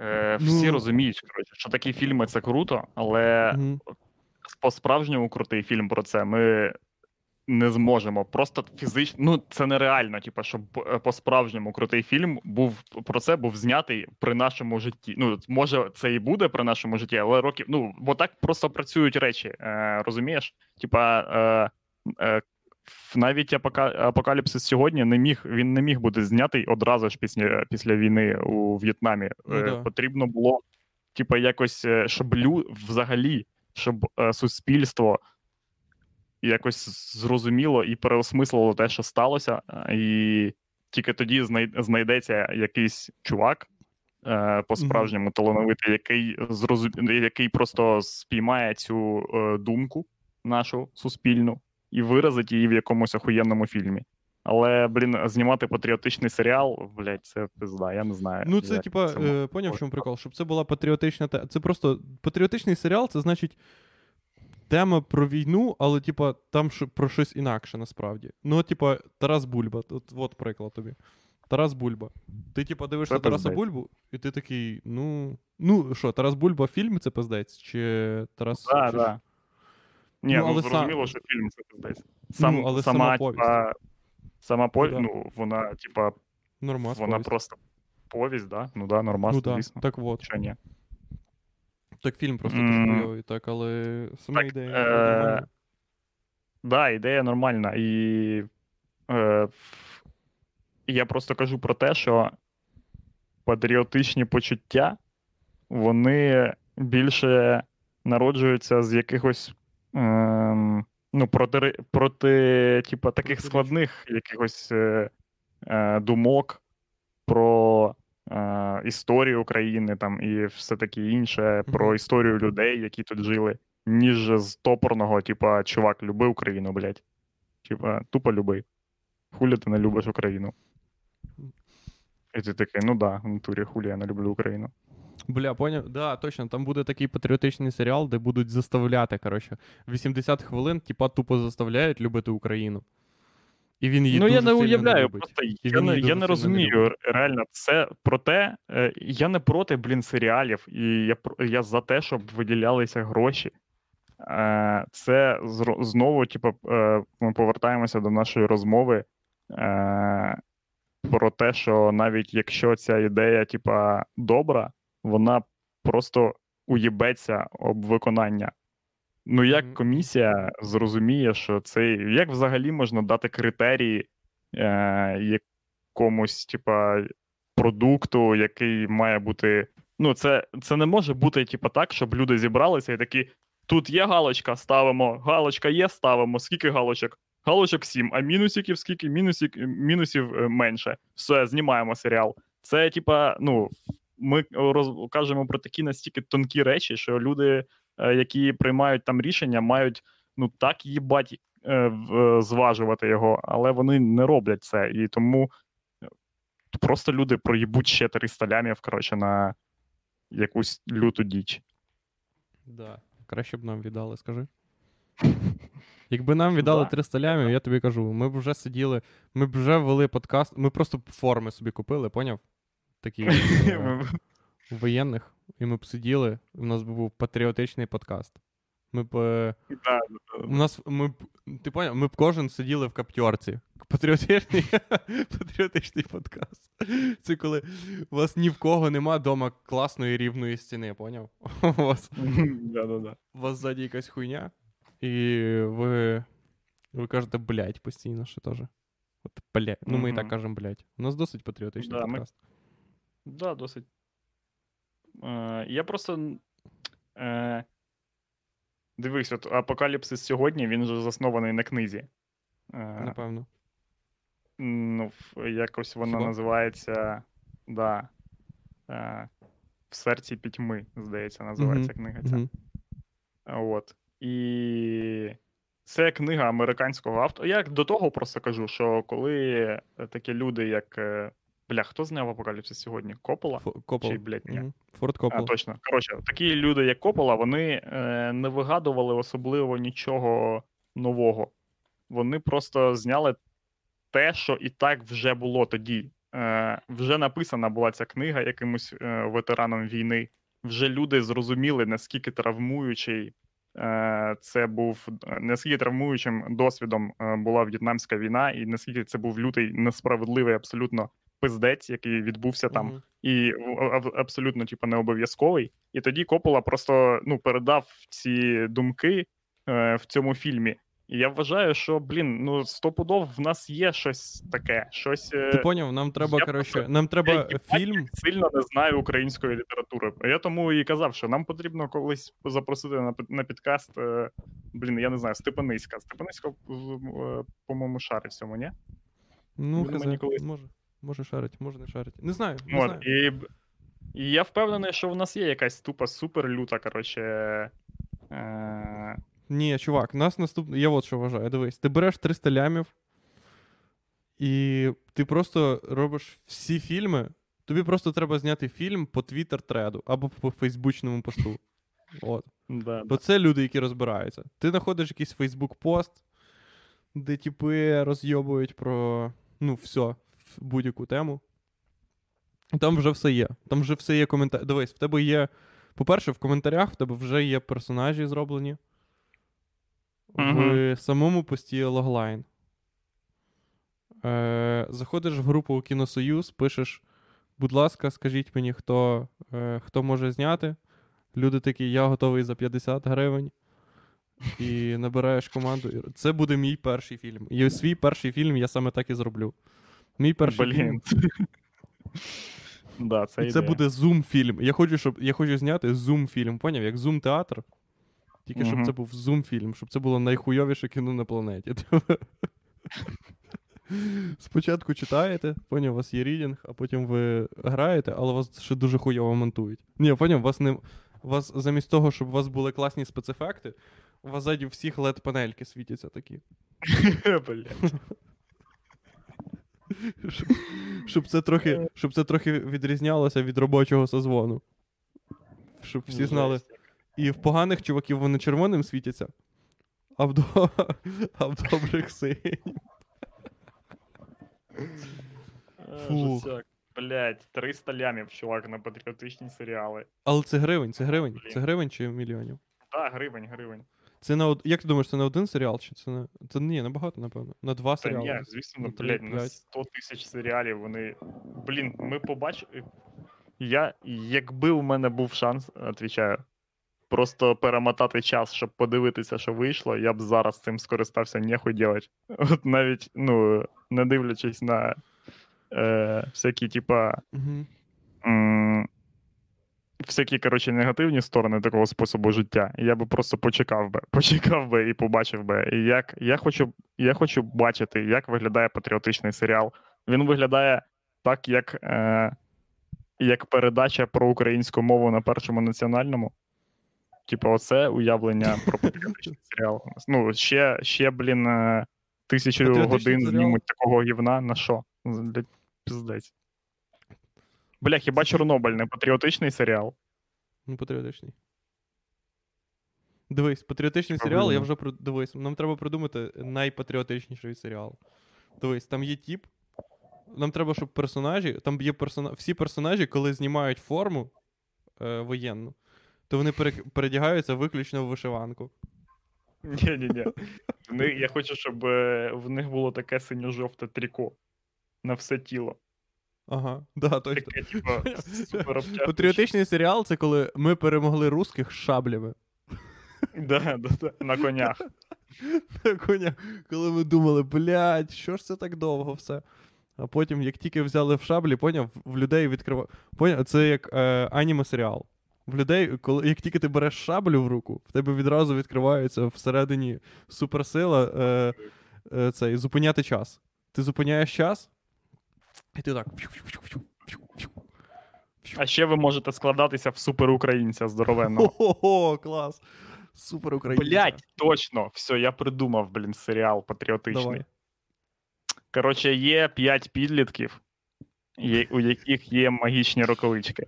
Е, всі Ну- розуміють, коротше, що такі фільми це круто, але Угу. по-справжньому крутий фільм про це ми не зможемо. Просто фізично, ну це нереально. Типа, щоб е, по-справжньому крутий фільм був про це був знятий при нашому житті. Ну, може, це і буде при нашому житті, але років. Ну, бо так просто працюють речі. Е, Розумієш? Типа. Е, е, навіть апокаліпсис сьогодні не міг він не міг бути знятий одразу ж після після війни у В'єтнамі. Ну, е, да. Потрібно було, типа, якось, е, щоб лю... взагалі, щоб е, суспільство якось зрозуміло і переосмислило те, що сталося, і тільки тоді знайдеться якийсь чувак. е, По-справжньому талановитий, який зрозум... який просто спіймає цю е, думку нашу суспільну і виразить її в якомусь охуєнному фільмі. Але, блін, знімати патріотичний серіал, блядь, це пизда, я не знаю. Ну, це, типа, е, поняв, в чому прикол? Щоб це була патріотична тема. Це просто патріотичний серіал, це значить тема про війну, але, типа, там що- про щось інакше насправді. Ну, типа, Тарас Бульба. От, от приклад тобі. Тарас Бульба. Ти, типа, дивишся Це Тараса пиздець. Бульбу, і ти такий, ну. Ну, що, Тарас Бульба фільм це пиздець? Чи Тарас. Так, чи так. Ні, Ну, ну, зрозуміло, що фільм це пиздець. Сам, Ну, але сама, сама повість. сама повість, да. ну, вона, типа, вона повість. просто повість, да? Ну да, нормас, Ну, да. звісно. Так от. Що ні. Так фільм просто М. дуже так, але сама Так, ідея. е. Да, ідея нормальна. І е, я просто кажу про те, що патріотичні почуття, вони більше народжуються з якихось ем, ну, проти, проти типа, таких складних якихось е, е, думок про е, історію України там, і все таке інше, про історію людей, які тут жили, ніж з топорного, типа, чувак, люби Україну, блядь. Типа, тупо люби. Хулі ти не любиш Україну. І ти такий, ну да, в натурі хулі я не люблю Україну. Бля, поняв? Да, точно, там буде такий патріотичний серіал, де будуть заставляти, коротше, 80 хвилин, типа тупо заставляють любити Україну. І він її ну, дуже я не уявляю, любить. просто я не, я не сильно не розумію реально це проте. е, Я не проти, блін, серіалів, і я, я за те, щоб виділялися гроші. Е, Це знову, типу, ми повертаємося до нашої розмови про те, що навіть якщо ця ідея, типа, добра, вона просто уїбеться об виконання. Ну, як комісія зрозуміє, що це як взагалі можна дати критерії е, якомусь, типа, продукту, який має бути. Ну, це, це не може бути, типа, так, щоб люди зібралися і такі: тут є галочка, ставимо, галочка є, ставимо. Скільки галочок? Галочок 7, а мінусиків скільки? Мінусик, мінусів е, менше. Все, знімаємо серіал. Це, типа, ну, ми роз, кажемо про такі настільки тонкі речі, що люди, е, які приймають там рішення, мають ну так їбать е, е, зважувати його, але вони не роблять це. І тому е, просто люди проїбуть ще 300 лямів, коротше, на якусь люту діч. Да. Краще б нам віддали, скажи. Якби нам віддали Да. 300 лямів, я тобі кажу, ми б вже сиділи, ми б вже вели подкаст, ми просто форми собі купили, поняв? Такі е, воєнних, і ми б сиділи, у нас би був патріотичний подкаст. Ми б. е, Да, У нас ми б. Ти поняв, ми б кожен сиділи в каптерці. Патріотичний, патріотичний подкаст. Це коли у вас ні в кого нема вдома класної рівної стіни, поняв? У вас, у вас ззаді якась хуйня, і ви. Ви кажете, блядь, постійно ще теж. От, блядь. Ну, ми і так кажемо, блядь. У нас досить патріотичний подкаст. Да, досить. Е, я просто. Е, дивись, от Апокаліпсис сьогодні, він же заснований на книзі. Е, Напевно. Ну, якось вона Хіба? називається. Да. Е, в серці пітьми, здається, називається книга ця. Мгм. От. І це книга американського автора. Я до того просто кажу, що коли е, такі люди, як. Бля, хто зняв Апокаліпсис сьогодні? Копола? Фо- Копол. Чи, блядь, ні? Мгм. Форд А, точно. Коротше, такі люди, як Копола, вони е, не вигадували особливо нічого нового. Вони просто зняли те, що і так вже було тоді. Е, вже написана була ця книга якимось е, ветераном війни. Вже люди зрозуміли, наскільки травмуючий е, це був е, наскільки травмуючим досвідом е, була в'єтнамська війна, і наскільки це був лютий несправедливий абсолютно пиздець, який відбувся там, Мгм. і абсолютно типу, не обов'язковий. І тоді Копола просто ну, передав ці думки е, в цьому фільмі. І я вважаю, що блін, ну стопудов в нас є щось таке, щось. е, Ти поняв, нам треба, я коротше, нам треба я фільм. як сильно не знаю української літератури. Я тому і казав, що нам потрібно колись запросити на, на підкаст. е, Блін, я не знаю, Степаниська. Степаниська, е, по-моєму, шарить в цьому, ні? Ну, Він мені колись- може. Може шарить, може не шарить. Не знаю. Не От, знаю. і, і я впевнений, що в нас є якась тупа суперлюта, коротше. Е, Ні, чувак, нас наступне. Я от що вважаю. Дивись, ти береш 300 лямів, і ти просто робиш всі фільми. Тобі просто треба зняти фільм по твіттер треду або по фейсбучному посту. От. да, То це люди, які розбираються. Ти знаходиш якийсь фейсбук пост, де типи розйобують про ну, все, будь-яку тему. Там вже все є. Там вже все є коментарі. Дивись, в тебе є. По-перше, в коментарях в тебе вже є персонажі зроблені. В самому пості логлайн. Е, заходиш в групу Кіносоюз, пишеш, будь ласка, скажіть мені, хто, е, хто може зняти. Люди такі, я готовий за 50 гривень. І набираєш команду. Це буде мій перший фільм. І свій перший фільм я саме так і зроблю. Мій перший фільм. Да, це, І це ідея. буде зум-фільм. Я хочу, щоб я хочу зняти зум-фільм. Поняв, як зум-театр. Тільки щоб це був зум-фільм, щоб це було найхуйовіше кіно на планеті. Спочатку читаєте, поняв, у вас є рідінг, а потім ви граєте, але вас ще дуже хуйово монтують. Ні, поняв, вас не. У вас замість того, щоб у вас були класні спецефекти, у вас ззаді всіх led панельки світяться такі. Блядь. Щоб, щоб, це трохи, щоб це трохи відрізнялося від робочого созвону. Щоб всі знали. І в поганих чуваків вони червоним світяться, а в, до... а в добрих синім. Е, Фух. 300 лямів, чувак, на патріотичні серіали. Але це гривень, це гривень. Блін. Це гривень чи мільйонів? Так, гривень, гривень. Це на од... Як ти думаєш, це на один серіал? Чи це на. Це ні, набагато, напевно. На два Та серіали. ні, звісно, на ну, блядь, на п'ять. 100 тисяч серіалів вони. Блін, ми побачили. Я, якби у мене був шанс, відповідаю, просто перемотати час, щоб подивитися, що вийшло, я б зараз цим скористався, нехуй делать. От навіть, ну, не дивлячись на е, всякі, типа, Угу. м, всякі, коротше, негативні сторони такого способу життя, я би просто почекав би, почекав би і побачив би. І як я хочу, я хочу бачити, як виглядає патріотичний серіал. Він виглядає так, як, е, як передача про українську мову на першому національному. Типу, оце уявлення про патріотичний серіал. Ну, ще, ще блін, е, тисячу годин серіал? знімуть такого гівна на що? Для пиздець. Бля, хіба Чорнобиль не патріотичний серіал? Ну, патріотичний. Дивись, патріотичний Типа, серіал, я вже про- дивись, нам треба придумати найпатріотичніший серіал. Дивись, там є тіп. Нам треба, щоб персонажі. Там є персона... всі персонажі, коли знімають форму е, воєнну, то вони пере... передягаються виключно в вишиванку. Ні, ні, ні. Я хочу, щоб е, в них було таке синьо-жовте тріко на все тіло. Ага, да, точно. Таке, типу, супер. Патріотичний серіал це коли ми перемогли русських шаблями. Да, да, да, на конях. На коня, коли ми думали, блядь, що ж це так довго все. А потім, як тільки взяли в шаблі, поняв, в людей відкривав. Поняв, це як е, аніме серіал. В людей, коли як тільки ти береш шаблю в руку, в тебе відразу відкривається всередині суперсила е, е, цей, зупиняти час. Ти зупиняєш час, і ти так. А ще ви можете складатися в суперукраїнця здоровенного. Ого, клас! Супер українця. Блять, точно, все, я придумав, блін, серіал патріотичний. Давай. Коротше, є п'ять підлітків, у яких є магічні рукавички.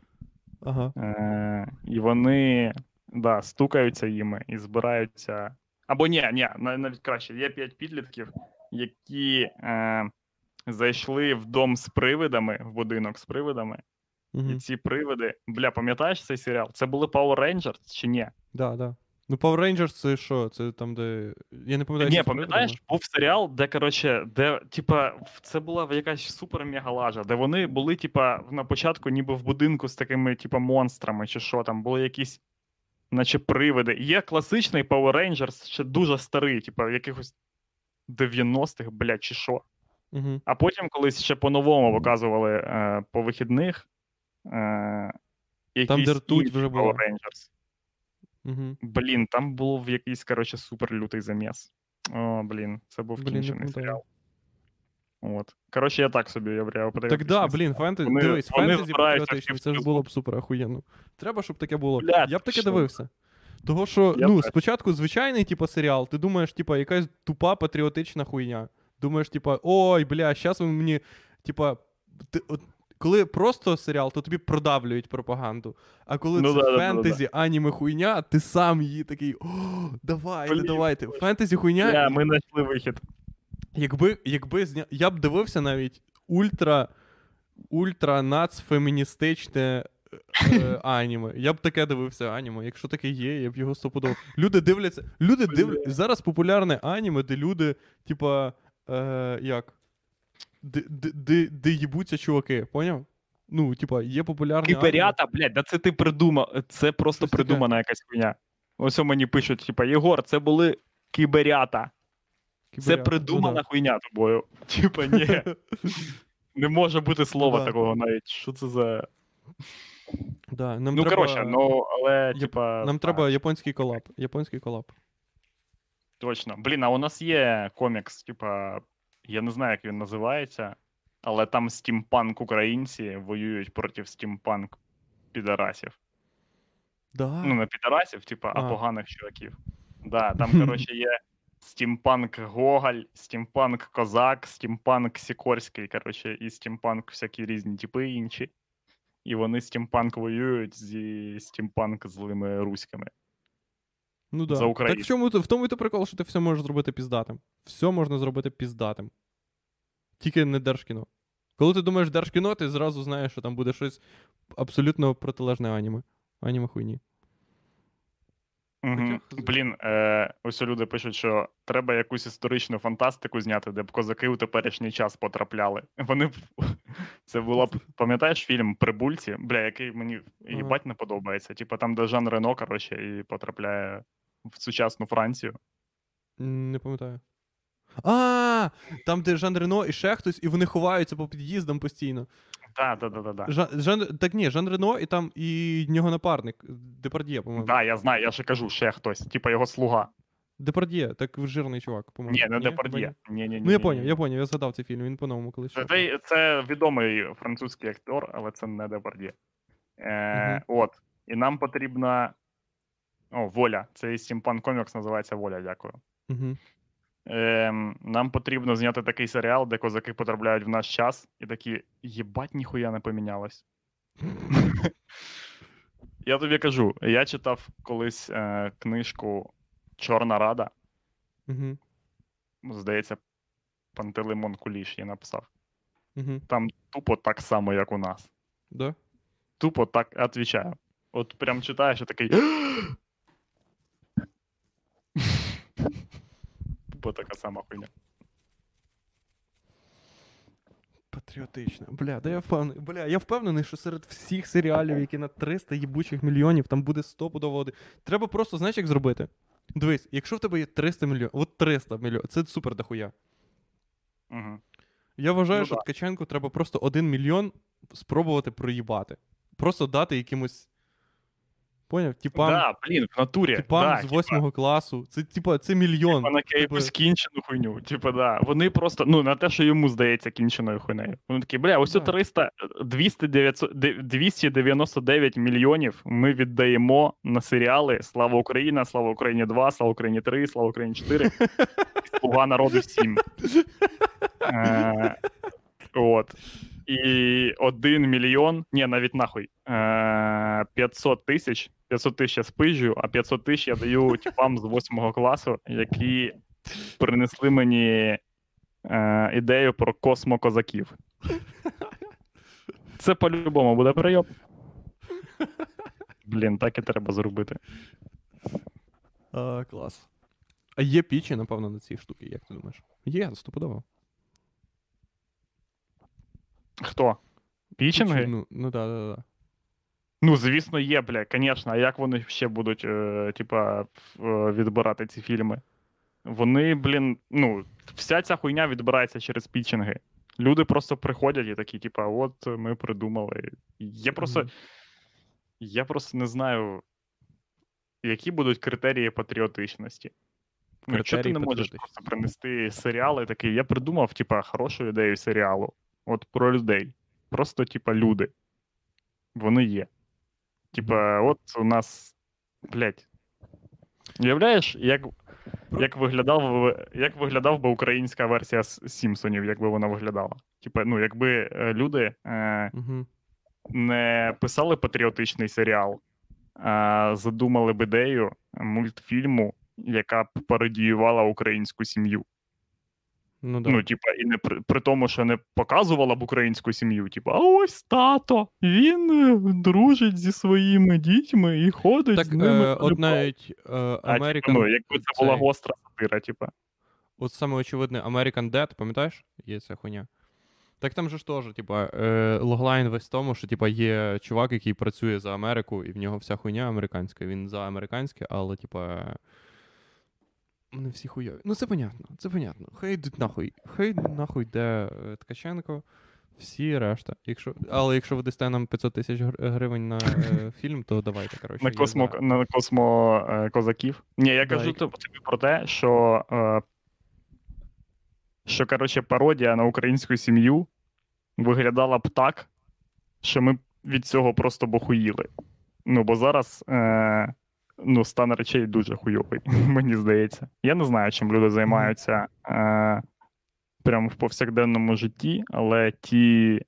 Ага. Е, і вони да, стукаються їми і збираються. Або ні, ні, навіть краще. Є п'ять підлітків, які е, зайшли в дом з привидами, в будинок з привидами. І Угу. ці привиди. Бля, пам'ятаєш цей серіал? Це були Power Rangers чи ні? Да, да. Ну, Power Rangers це що? Це там, де. Я не пам'ятаю. Ні, пам'ятаєш, був серіал, де, коротше, де, типа, це була якась супер мега лажа, де вони були, типа, на початку, ніби в будинку з такими, типа, монстрами, чи що там, були якісь, наче привиди. Є класичний Power Rangers, ще дуже старий, типа, якихось 90-х, блядь, чи що. Угу. А потім колись ще по-новому показували е, по вихідних. Е, якийсь де ртуть вже. Rangers. Угу. Блін, там був якийсь, коротше, супер лютий заміс. О, блін, це був Блін, кінчений серіал. От. Коротше, я так собі уявляю. Так да, блін, фентезі. Вони- Дивись, вони фентезі патріотичні, це ж було б супер охуєнно. Треба, щоб таке було. Бля, я б таке точно. дивився. Того, що, Я ну, теж. спочатку звичайний, типу, серіал, ти думаєш, типа, якась тупа патріотична хуйня. Думаєш, типа, ой, бля, щас ви мені, типа, ти, от, коли просто серіал, то тобі продавлюють пропаганду. А коли Ну це да, да, да, да, фентезі, аніме хуйня, ти сам її такий, о, давайте, Блін, давайте. Фентезі хуйня, Я, ми знайшли вихід. Якби, якби зня... я б дивився навіть ультра, ультра нацфеміністичне е, аніме. Я б таке дивився аніме. Якщо таке є, я б його стопудово. Люди дивляться. Люди дивляться. Зараз популярне аніме, де люди, типа, е, як? Де, їбуться чуваки, поняв? Ну, типа, є популярне. аніме. Кіберята, блядь, да це ти придумав. Це просто Щось таке. придумана якась хуйня. Ось у мені пишуть, типа, Єгор, це були кіберята. Це придумана Ну, хуйня тобою. Типа, ні. Не може бути слова да. такого навіть. Що це за. да, нам ну, треба... коротше, ну, але, типа. Нам так, треба японський колаб. Японський колаб. Точно. Блін, а у нас є комікс, типа, я не знаю, як він називається, але там стімпанк українці воюють проти стімпанк підарасів. Да. Ну, не підарасів, типа, а А. поганих чуваків. Да, там, коротше, є стімпанк Гоголь, стімпанк Козак, стімпанк Сікорський, коротше, і стімпанк всякі різні типи інші. І вони стімпанк воюють зі стімпанк злими руськими. Ну да. за Так в чому в тому і то прикол, що ти все можеш зробити піздатим. Все можна зробити піздатим. Тільки не держкіно. Коли ти думаєш держкіно, ти зразу знаєш, що там буде щось абсолютно протилежне аніме. Аніме хуйні. Угу. Блін, е, ось люди пишуть, що треба якусь історичну фантастику зняти, де б козаки у теперішній час потрапляли. Вони б. Це була б, пам'ятаєш фільм Прибульці, бля, який мені їбать не подобається. Типа там, де Жан Рено, коротше, і потрапляє в сучасну Францію. Не пам'ятаю. А, там, де Жан Рено і ще хтось, і вони ховаються по під'їздам постійно. Так, так, так, так. Жан, Жан, так ні, Жан Рено і там і його напарник, Депард'є, по-моєму. Так, я знаю, я ще кажу, ще хтось, типа його слуга. Депард'є, так жирний чувак, по-моєму. Ні, не Хіба Депард'є. Ні, ні, ні. Ну, я поняв, я поняв, я згадав цей фільм, він по-новому колись. Це, це, відомий французький актор, але це не Депардє. Е, От. І нам потрібна. О, воля. Цей стімпан комікс називається Воля, дякую. Угу. Е, нам потрібно зняти такий серіал, де козаки потрапляють в наш час, і такі, єбать, ніхуя не помінялось. Я тобі кажу, я читав колись е, книжку Чорна Рада. Угу. Здається, Пантелеймон Куліш її написав. Угу. Там тупо так само, як у нас. Да? Тупо так отвечаю. От прям читаєш і такий. Тупо така сама хуйня. Патріотично. Бля, да я впевнений. Бля, я впевнений, що серед всіх серіалів, які на 300 їбучих мільйонів, там буде 100 води. Треба просто, знаєш, як зробити? Дивись, якщо в тебе є 300 мільйонів, от 300 мільйонів, це супер дохуя. Угу. Я вважаю, Ну що да. Ткаченку треба просто 1 мільйон спробувати проїбати. Просто дати якимось. Поняв? Типам, Да, блін, в натурі. типам да, з 8 класу. Це, типа, це мільйон. Типа на Типа- якусь кінчену хуйню. Типа, да. Вони просто, ну, на те, що йому здається кінченою хуйнею. Вони такі, бля, ось Да. 300, 200, 900, 299 мільйонів ми віддаємо на серіали Слава Україна, Слава Україні 2, Слава Україні 3, Слава Україні 4, Слуга народу 7. Е, от. І 1 мільйон, ні, навіть нахуй. Е, 500 тисяч. 500 тисяч я спижу, а 500 тисяч я даю типам з 8 класу, які принесли мені е, ідею про космокозаків. Це по-любому буде прийом. Блін, так і треба зробити. А, клас. А є пічі, напевно, на ці штуки, як ти думаєш? Є, стопудово. Хто? Пічинги? Ну, ну да, да, да. Ну, звісно, є, бля, звісно. А як вони ще будуть, е, типа, е, відбирати ці фільми? Вони, блін, ну, вся ця хуйня відбирається через пітчинги. Люди просто приходять і такі, типа, от ми придумали. Я просто. Мгм. Я просто не знаю, які будуть критерії патріотичності. Ну, якщо ти не можеш просто принести серіали, такий, я придумав, типа, хорошу ідею серіалу. От про людей. Просто, типа, люди. Вони є. Типа, от у нас. Блять. Уявляєш, як, як, виглядав, як виглядав би українська версія Сімпсонів, якби вона виглядала? Типа, ну, якби е, люди е, Угу. не писали патріотичний серіал, а задумали б ідею мультфільму, яка б пародіювала українську сім'ю. Ну, да. Ну, типа, і не при, при тому, що не показувала б українську сім'ю. Типа, а ось тато, він е, дружить зі своїми дітьми і ходить так, з ними. е, от навіть е, А, American... типа, ну, якби це була цей- гостра сатира, типа. От саме очевидне American Dead, пам'ятаєш? Є ця хуйня. Так там же ж теж, типа, е, логлайн весь в тому, що типа, є чувак, який працює за Америку, і в нього вся хуйня американська. Він за американське, але, типа. Вони всі хуйові. Ну, це понятно, це понятно. Хай йдуть нахуй. Хай нахуй йде е, Ткаченко, всі решта. Якщо... Але якщо ви дасте нам 500 тисяч гривень на е, фільм, то давайте, коротше. На космо, на космо е, козаків. Ні, я кажу тобі про те, що. Е, що, коротше, пародія на українську сім'ю виглядала б так, що ми від цього просто бохуїли. Ну, бо зараз е, ну, стан речей дуже хуйовий, мені здається. Я не знаю, чим люди займаються е, прямо в повсякденному житті, але ті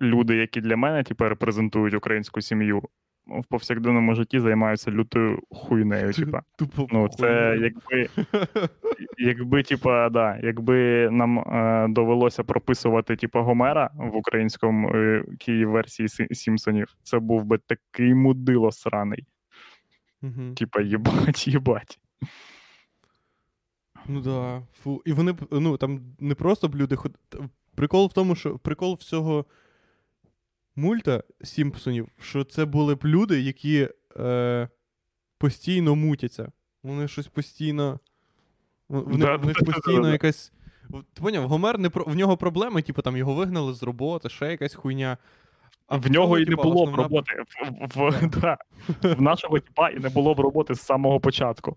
люди, які для мене типу, репрезентують українську сім'ю, в повсякденному житті займаються лютою хуйнею. Типа. Тупо Ну, це якби, якби, типа, да, якби нам е, довелося прописувати типа Гомера в українському е, версії Сімпсонів, це був би такий мудило сраний. Мгм. Типа, їбать, їбать. Ну да. Фу. І вони ну там не просто б люди ход... Прикол в тому, що прикол всього мульта Сімпсонів, що це були б люди, які е, постійно мутяться. Вони щось постійно. в- Да, в них постійно да. якась. Ти поняв, Гомер не про... в нього проблеми, типу там його вигнали з роботи, ще якась хуйня. А в нього і не було б роботи. В, в, да. в нашого типа і не було б роботи з самого початку.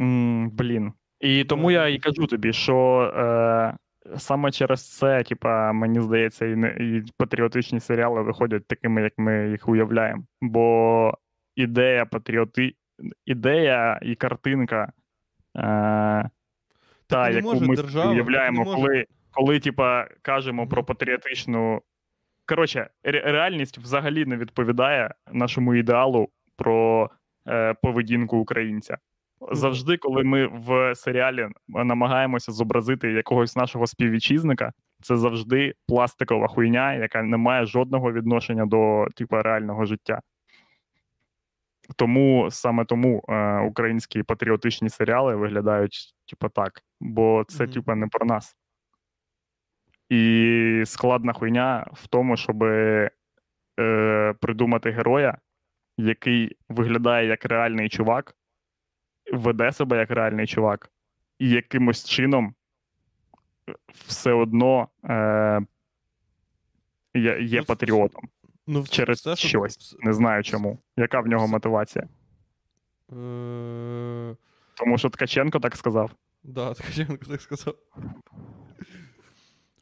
М, блін. І тому я і кажу тобі, що е, саме через це, типа, мені здається, і, не, і патріотичні серіали виходять такими, як ми їх уявляємо. Бо ідея патріоти... ідея і картинка. Е, та, яку може ми держава, уявляємо, коли, коли типа, кажемо про патріотичну. Коротше, ре- реальність взагалі не відповідає нашому ідеалу про е, поведінку українця. Завжди, коли ми в серіалі намагаємося зобразити якогось нашого співвітчизника, це завжди пластикова хуйня, яка не має жодного відношення до типа реального життя. Тому саме тому е, українські патріотичні серіали виглядають, типа, так, бо це, Мгм. типа, не про нас. І складна хуйня в тому, щоб е, придумати героя, який виглядає як реальний чувак, веде себе як реальний чувак, і якимось чином все одно е, є, є Ну, патріотом Ну, через все, що- щось. Не знаю чому. Яка в нього мотивація? Е, Тому що Ткаченко так сказав. Да, Ткаченко так сказав.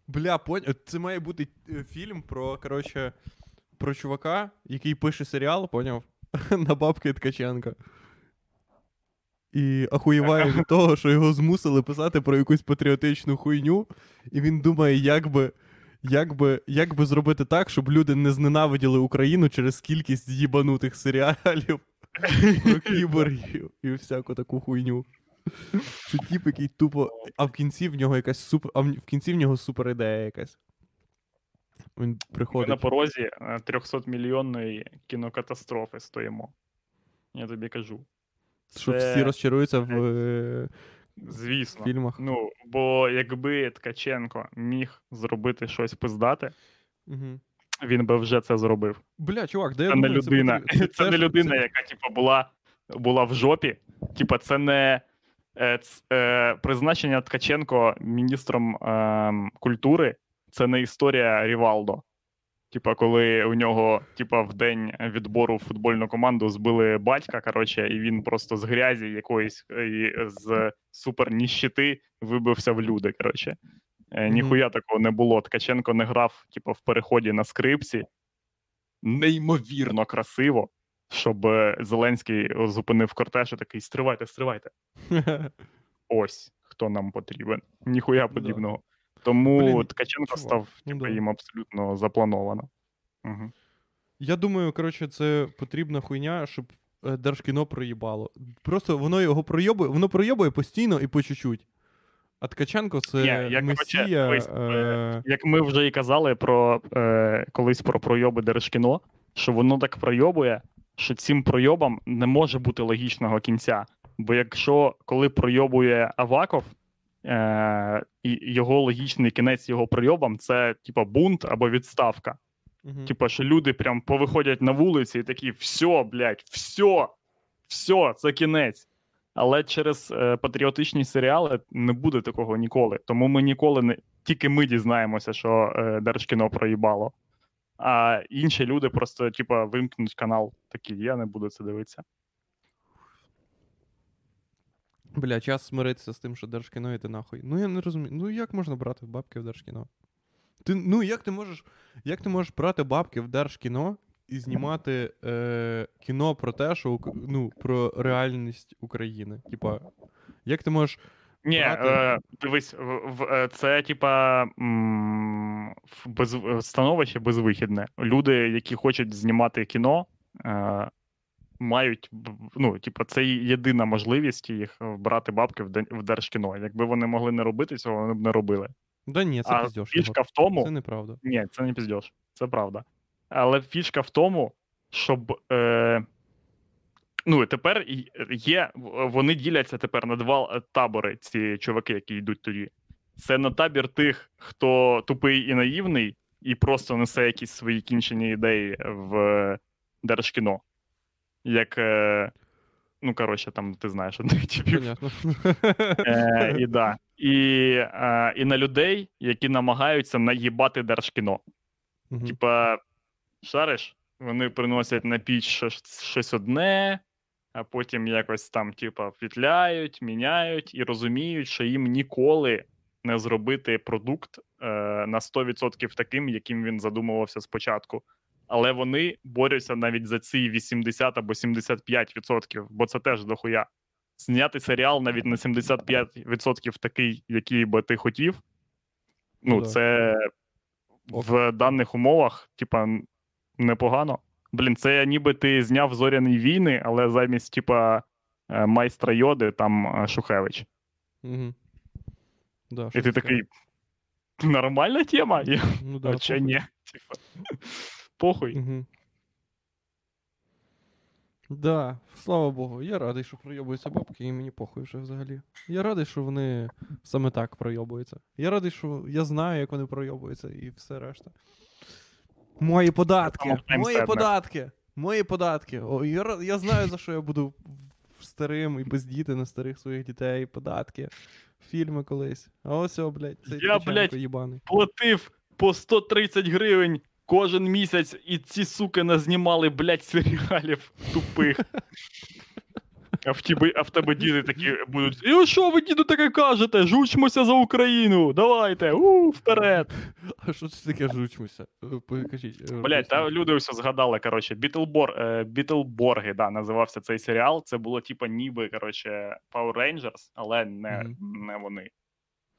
Бля, поняв. Це має бути е, фільм про, коротше, про чувака, який пише серіал, поняв? На бабки Ткаченка. І ахуєває від того, що його змусили писати про якусь патріотичну хуйню, і він думає, як би, як би, як би зробити так, щоб люди не зненавиділи Україну через кількість їбанутих серіалів про кіборгів і всяку таку хуйню. Це тип, який тупо. А в кінці в нього якась супер. А в кінці в нього супер ідея якась. Він Ми на порозі 300 мільйонної кінокатастрофи стоїмо. Я тобі кажу. Щоб Це- всі розчаруються в е, Звісно. фільмах. Ну, бо якби Ткаченко міг зробити щось пиздате, Угу. він би вже це зробив. Бля, чувак, де я не думаю, це людина. потрібно- Це, не людина, це- яка, типу, була, була в жопі. Типа, це не е, е, призначення Ткаченко міністром е, культури, це не історія Рівалдо. Типа, коли у нього, типа, в день відбору в футбольну команду збили батька, коротше, і він просто з грязі якоїсь е, і з супер ніщити вибився в люди. Коротше. Е, Мгм. Ніхуя такого не було. Ткаченко не грав, типа, в переході на скрипці. Неймовірно красиво, щоб е, Зеленський зупинив кортеж і такий: стривайте, стривайте. Ось хто нам потрібен. Ніхуя Да. подібного. Тому Блін, Ткаченко чувак, став ну типу, да. їм абсолютно заплановано. Угу. Я думаю, коротше, це потрібна хуйня, щоб е, Держкіно проїбало. Просто воно його пройобує, воно пройобує постійно і по чуть-чуть. А Ткаченко це Ні, я, коротше, месія. дивись, е, Як ми вже і казали про е, колись про пройоби Держкіно, що воно так пройобує, що цим пройобам не може бути логічного кінця. Бо якщо коли пройобує Аваков, е, і його логічний кінець його пройобам це типа бунт або відставка. мгм. Типа, що люди прям повиходять на вулиці і такі: все, блядь, все, все, це кінець. Але через е, патріотичні серіали не буде такого ніколи. Тому ми ніколи не тільки ми дізнаємося, що е, Держкіно проїбало. А інші люди просто, типа, вимкнуть канал. Такі, я не буду це дивитися. Бля, час смиритися з тим, що Держкіно йде нахуй. Ну я не розумію. Ну як можна брати бабки в Держкіно? Ти, ну як ти можеш. Як ти можеш брати бабки в Держкіно і знімати е, кіно про те, що ну, про реальність України? Типа, як ти можеш. Ні, е, дивись, в, е, це типа без, становище безвихідне. Люди, які хочуть знімати кіно, е, мають ну, типа, це єдина можливість їх брати бабки в, в держкіно. Якби вони могли не робити цього, вони б не робили. Да ні, це а фішка в тому, Це неправда. ні, це не піздьош, це правда. Але фішка в тому, щоб. Е, ну, тепер є. Вони діляться тепер на два табори, ці чуваки, які йдуть тоді. Це на табір тих, хто тупий і наївний, і просто несе якісь свої кінчені ідеї в Держкіно. Як. Е, ну, коротше, там ти знаєш одних типів. Е, і, да. і, е, і на людей, які намагаються наїбати Держкіно. Мгм. Типа, шариш, вони приносять на піч щось одне, а потім якось там, типа, петляють, міняють і розуміють, що їм ніколи не зробити продукт е, на 100% таким, яким він задумувався спочатку. Але вони борються навіть за ці 80 або 75%, бо це теж дохуя. Зняти серіал навіть на 75% такий, який би ти хотів. Ну, Ну це в даних умовах, типа, непогано. Блін, це ніби ти зняв зоряні війни, але замість, типа, е, майстра йоди там е, Шухевич. Мгм. Да, І ти такий. Нормальна тема? Ну, да, а чи ні? Типа, похуй. Угу. Да, слава Богу, я радий, що пройобуються бабки, і мені похуй вже взагалі. Я радий, що вони саме так пройобуються. Я радий, що я знаю, як вони пройобуються, і все решта. Мої податки! Мої податки! Мої податки! О, я, я знаю, за що я буду старим і бездіти на старих своїх дітей. Податки. Фільми колись. А ось, о, блядь, цей Я, блядь, їбаний. Платив по 130 гривень кожен місяць, і ці суки назнімали, блядь, серіалів тупих. А в тебе, а в тебе діти такі будуть. І що ви, діду, таке кажете? Жучмося за Україну! Давайте! У, вперед! А що це таке жучмося? Е, Покажіть. е, Блять, та люди все згадали. Коротше, Бітлбор, е, Бітлборги, да, називався цей серіал. Це було типа ніби коротше, Power Rangers, але не, Мгм. не вони.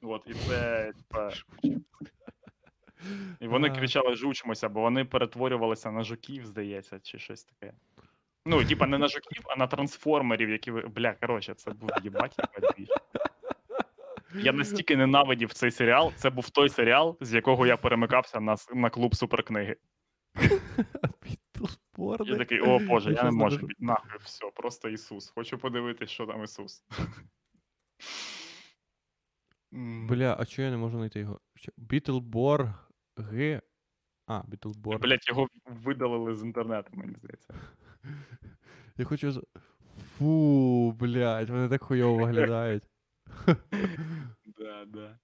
От, і це, типа. І вони кричали жучмося, бо вони перетворювалися на жуків, здається, чи щось таке. Ну, типа, не на жуків, а на трансформерів, які ви. Бля, коротше, це був їбать, їбать двіж. Я настільки ненавидів цей серіал. Це був той серіал, з якого я перемикався на, на клуб суперкниги. Я такий, о Боже, я не можу. Нахуй, все, просто Ісус. Хочу подивитись, що там Ісус. Бля, а чого я не можу знайти його? Бітлборг. Г. А, Бітлборг. Блять, його видалили з інтернету, мені здається. Я хочу. Фу, блядь, вони так хуйово виглядають. Да, да.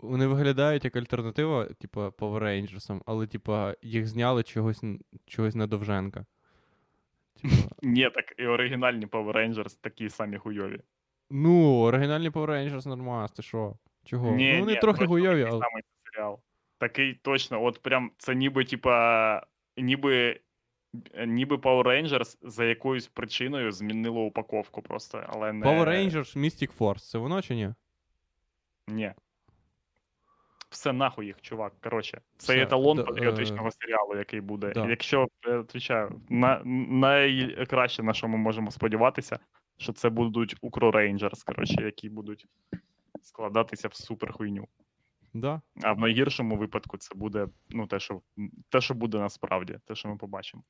Вони виглядають як альтернатива, типа, Power Rangers, але, типа, їх зняли чогось, чогось на Довженка. Типа, Ні, так і оригінальні Power Rangers такі самі хуйові. ну, оригінальні Power Rangers нормас, ти що? Чого? Ні, ну, вони ні, трохи хуйові, але. самий серіал. Такий точно, от прям це ніби, типа, ніби. Ніби Power Rangers за якоюсь причиною змінило упаковку просто, але не. Power Rangers Mystic Force, це воно чи ні? Ні. Все нахуй їх, чувак. Коротше, це Все, еталон да, патріотичного серіалу, який буде. да. Якщо я відповідаю, на, найкраще, на що ми можемо сподіватися, що це будуть Укро Rangers, коротше, які будуть складатися в супер хуйню. Да. А в найгіршому випадку це буде ну, те, що, те, що буде насправді, те, що ми побачимо.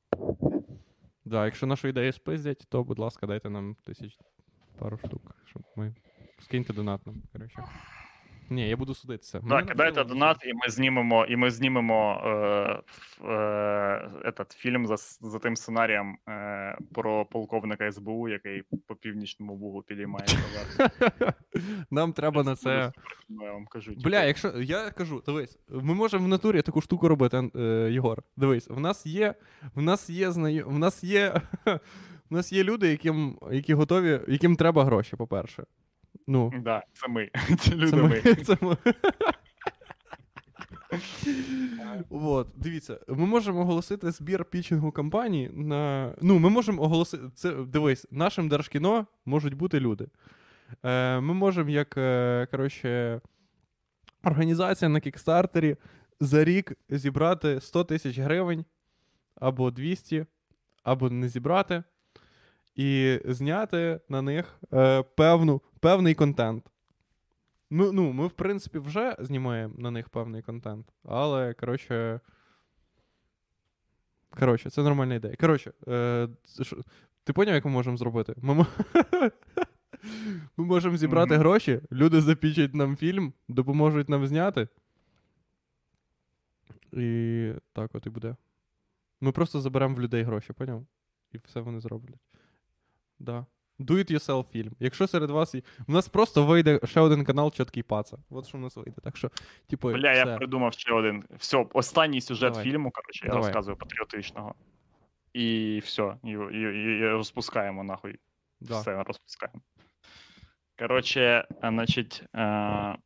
Да, якщо нашу ідею спиздять, то, будь ласка, дайте нам тисяч пару штук, щоб ми. Скиньте донат нам, коротше. Ні, я буду судитися. Так, кидайте донат, і ми знімемо, і ми знімемо е, е, этот, фільм за, за тим сценарієм е, про полковника СБУ, який по північному бугу підіймає товар. Нам треба на це. Я вам кажу. Бля, якщо я кажу, дивись, ми можемо в натурі таку штуку робити, е, Єгор. Дивись, в нас є, в нас є знайомі, в нас є, в нас є люди, яким, які готові, яким треба гроші, по-перше. Ну, Да, це ми. Ці люди це ми. ми. Це ми. От, дивіться, ми можемо оголосити збір пічингу кампанії на. Ну, ми можемо оголосити. Це дивись, нашим держкіно можуть бути люди. Е, ми можемо, як е, коротше, організація на кікстартері за рік зібрати 100 тисяч гривень або 200, або не зібрати, і зняти на них е, певну, певний контент. Ну, ну, ми, в принципі, вже знімаємо на них певний контент, але, коротше. Коротше, це нормальна ідея. Коротше, е, ти поняв, як ми можемо зробити? Ми, ми можемо зібрати Мгм. гроші, люди запічать нам фільм, допоможуть нам зняти. І так от і буде. Ми просто заберемо в людей гроші, поняв? І все вони зроблять. Да. Do it yourself фільм. Якщо серед вас є. У нас просто вийде ще один канал Чоткий Паца. От що в нас вийде. Так що, типу, Бля, я придумав ще один. Все, останній сюжет Давай. фільму, коротше, я Давай. розказую патріотичного. І все, і, і, і, і розпускаємо нахуй. Да. Все, розпускаємо. Коротше, значить, е,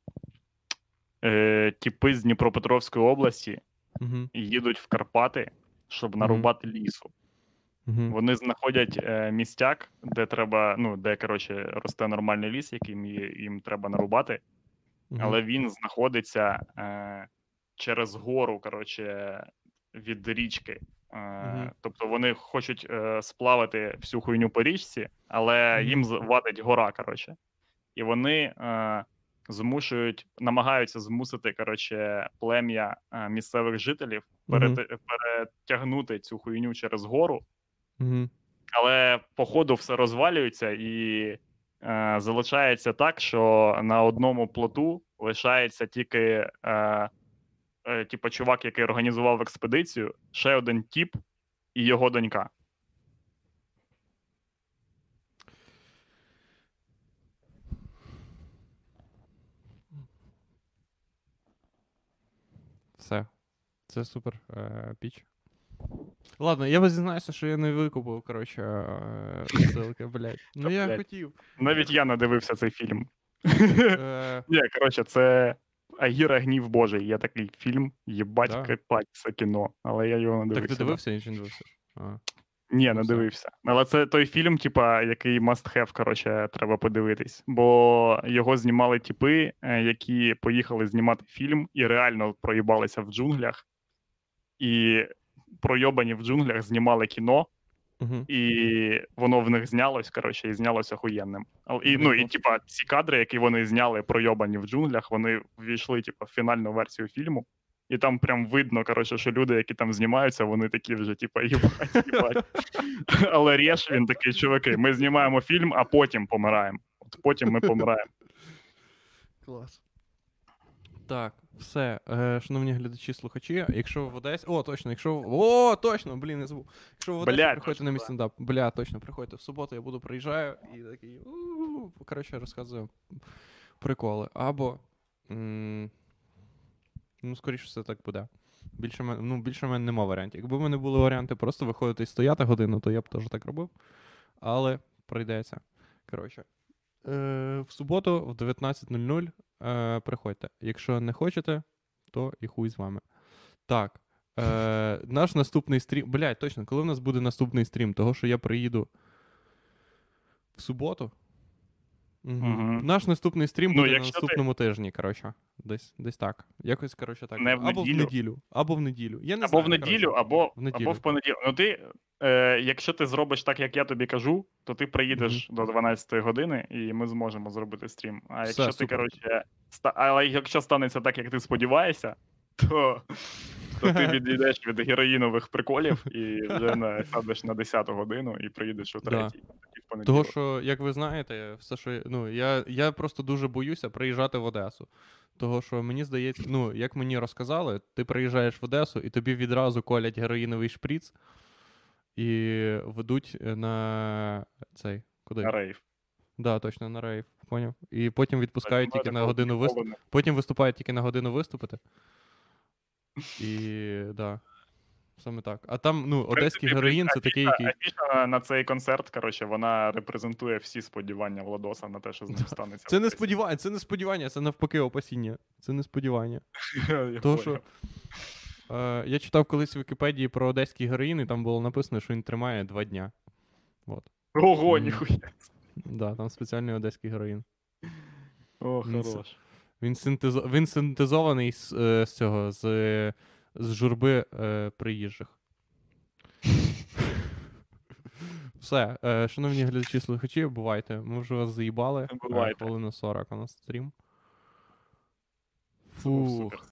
е, тіпи з Дніпропетровської області Угу. їдуть в Карпати, щоб нарубати лісу. Угу. Вони знаходять е, містяк, де треба, ну, де, коротше, росте нормальний ліс, яким їм треба нарубати, але він знаходиться е, через гору, коротше, від річки. Е, Мгм. Тобто вони хочуть е, сплавити всю хуйню по річці, але Мгм. їм вадить гора, коротше. І вони е, змушують, намагаються змусити коротше, плем'я е, місцевих жителів Мгм. перете- перетягнути цю хуйню через гору, Угу. але по ходу все розвалюється і е, залишається так, що на одному плоту лишається тільки е, е, типу, чувак, який організував експедицію, ще один тіп і його донька. Все. Це супер е, піч. Ладно, я зізнаюся, що я не викупив, коротше, ссылки, блядь. Ну я блядь. хотів. Навіть я не дивився цей фільм. Ні, коротше, це Агіра Гнів Божий. Є такий фільм, їбать, Да? кипать, це кіно. Але я його не так ти дивився чи не дивився? Ні, Ну, не дивився. Але це той фільм, типа, який must have, коротше, треба подивитись. Бо його знімали типи, е, які поїхали знімати фільм і реально проїбалися в джунглях. І пройобані в джунглях знімали кіно, Угу. і воно в них знялось, коротше, і знялося охуєнним. І, ну, і, типа, ці кадри, які вони зняли пройобані в джунглях, вони ввійшли, типа, в фінальну версію фільму, і там прям видно, коротше, що люди, які там знімаються, вони такі вже, типа, їбать, їбать. Але Рєш, він такий, чуваки, ми знімаємо фільм, а потім помираємо. От потім ми помираємо. Клас. Так, все. Е, шановні глядачі, слухачі, якщо в Одесі. О, точно, якщо. О, точно, блін, не забув. Якщо в Одесі Блядь, приходьте точно, на мій стендап. Бля, точно, приходьте в суботу, я буду приїжджаю і такий. Коротше, розказую приколи. Або. м, Ну, скоріше все так буде. Більше, мен- ну, більше в мене нема варіантів. Якби в мене були варіанти просто виходити і стояти годину, то я б теж так робив. Але прийдеться. Коротше. Е, в суботу в 19.00 е, приходьте. Якщо не хочете, то і хуй з вами. Так. Е, наш наступний стрім. Блядь, точно, коли в нас буде наступний стрім? Того, що я приїду в суботу. Угу. Наш наступний стрім Ну, буде на якщо ти- наступному тижні, коротше. Десь, десь так. Якось, коротше, так. Не в або неділю? в неділю. Або в неділю. Я не Або знаю, в неділю, коротше. або, в неділю. або в понеділок. Ну ти, е, якщо ти зробиш так, як я тобі кажу, то ти приїдеш до 12 години, і ми зможемо зробити стрім. А Все, якщо ти, супер. коротше, ста... але якщо станеться так, як ти сподіваєшся, то, то ти відійдеш від героїнових приколів і вже на, сядеш на 10 годину і приїдеш о третій. В Того, що, як ви знаєте, все, що ну, я, я просто дуже боюся приїжджати в Одесу. Того, що мені здається, ну, як мені розказали, ти приїжджаєш в Одесу і тобі відразу колять героїновий шприц і ведуть на цей. Куди? На рейв. Да, точно, на рейв. Поняв. І потім відпускають тільки на годину такого виступ. ніколи Потім виступають тільки на годину виступити. І да. Саме так. А там, ну, одеський героїн це такий, який. Афіша на цей концерт, коротше, вона репрезентує всі сподівання Владоса на те, що з ним станеться. Це не сподівання, це не сподівання, це навпаки опасіння. Це не сподівання. Понял. що е, я читав колись в Вікіпедії про одеський героїн, і там було написано, що він тримає два дня. От. Ого, ніхуя. Да, там спеціальний одеський героїн. О, хорош. Він, синтезо... він синтезований з, е, з цього, з, е, з журби е, приїжджих. Все, е, шановні глядачі слухачі, бувайте. Ми вже вас заїбали. Е, Бувайте. Хвилину 40 у нас стрім. Фух.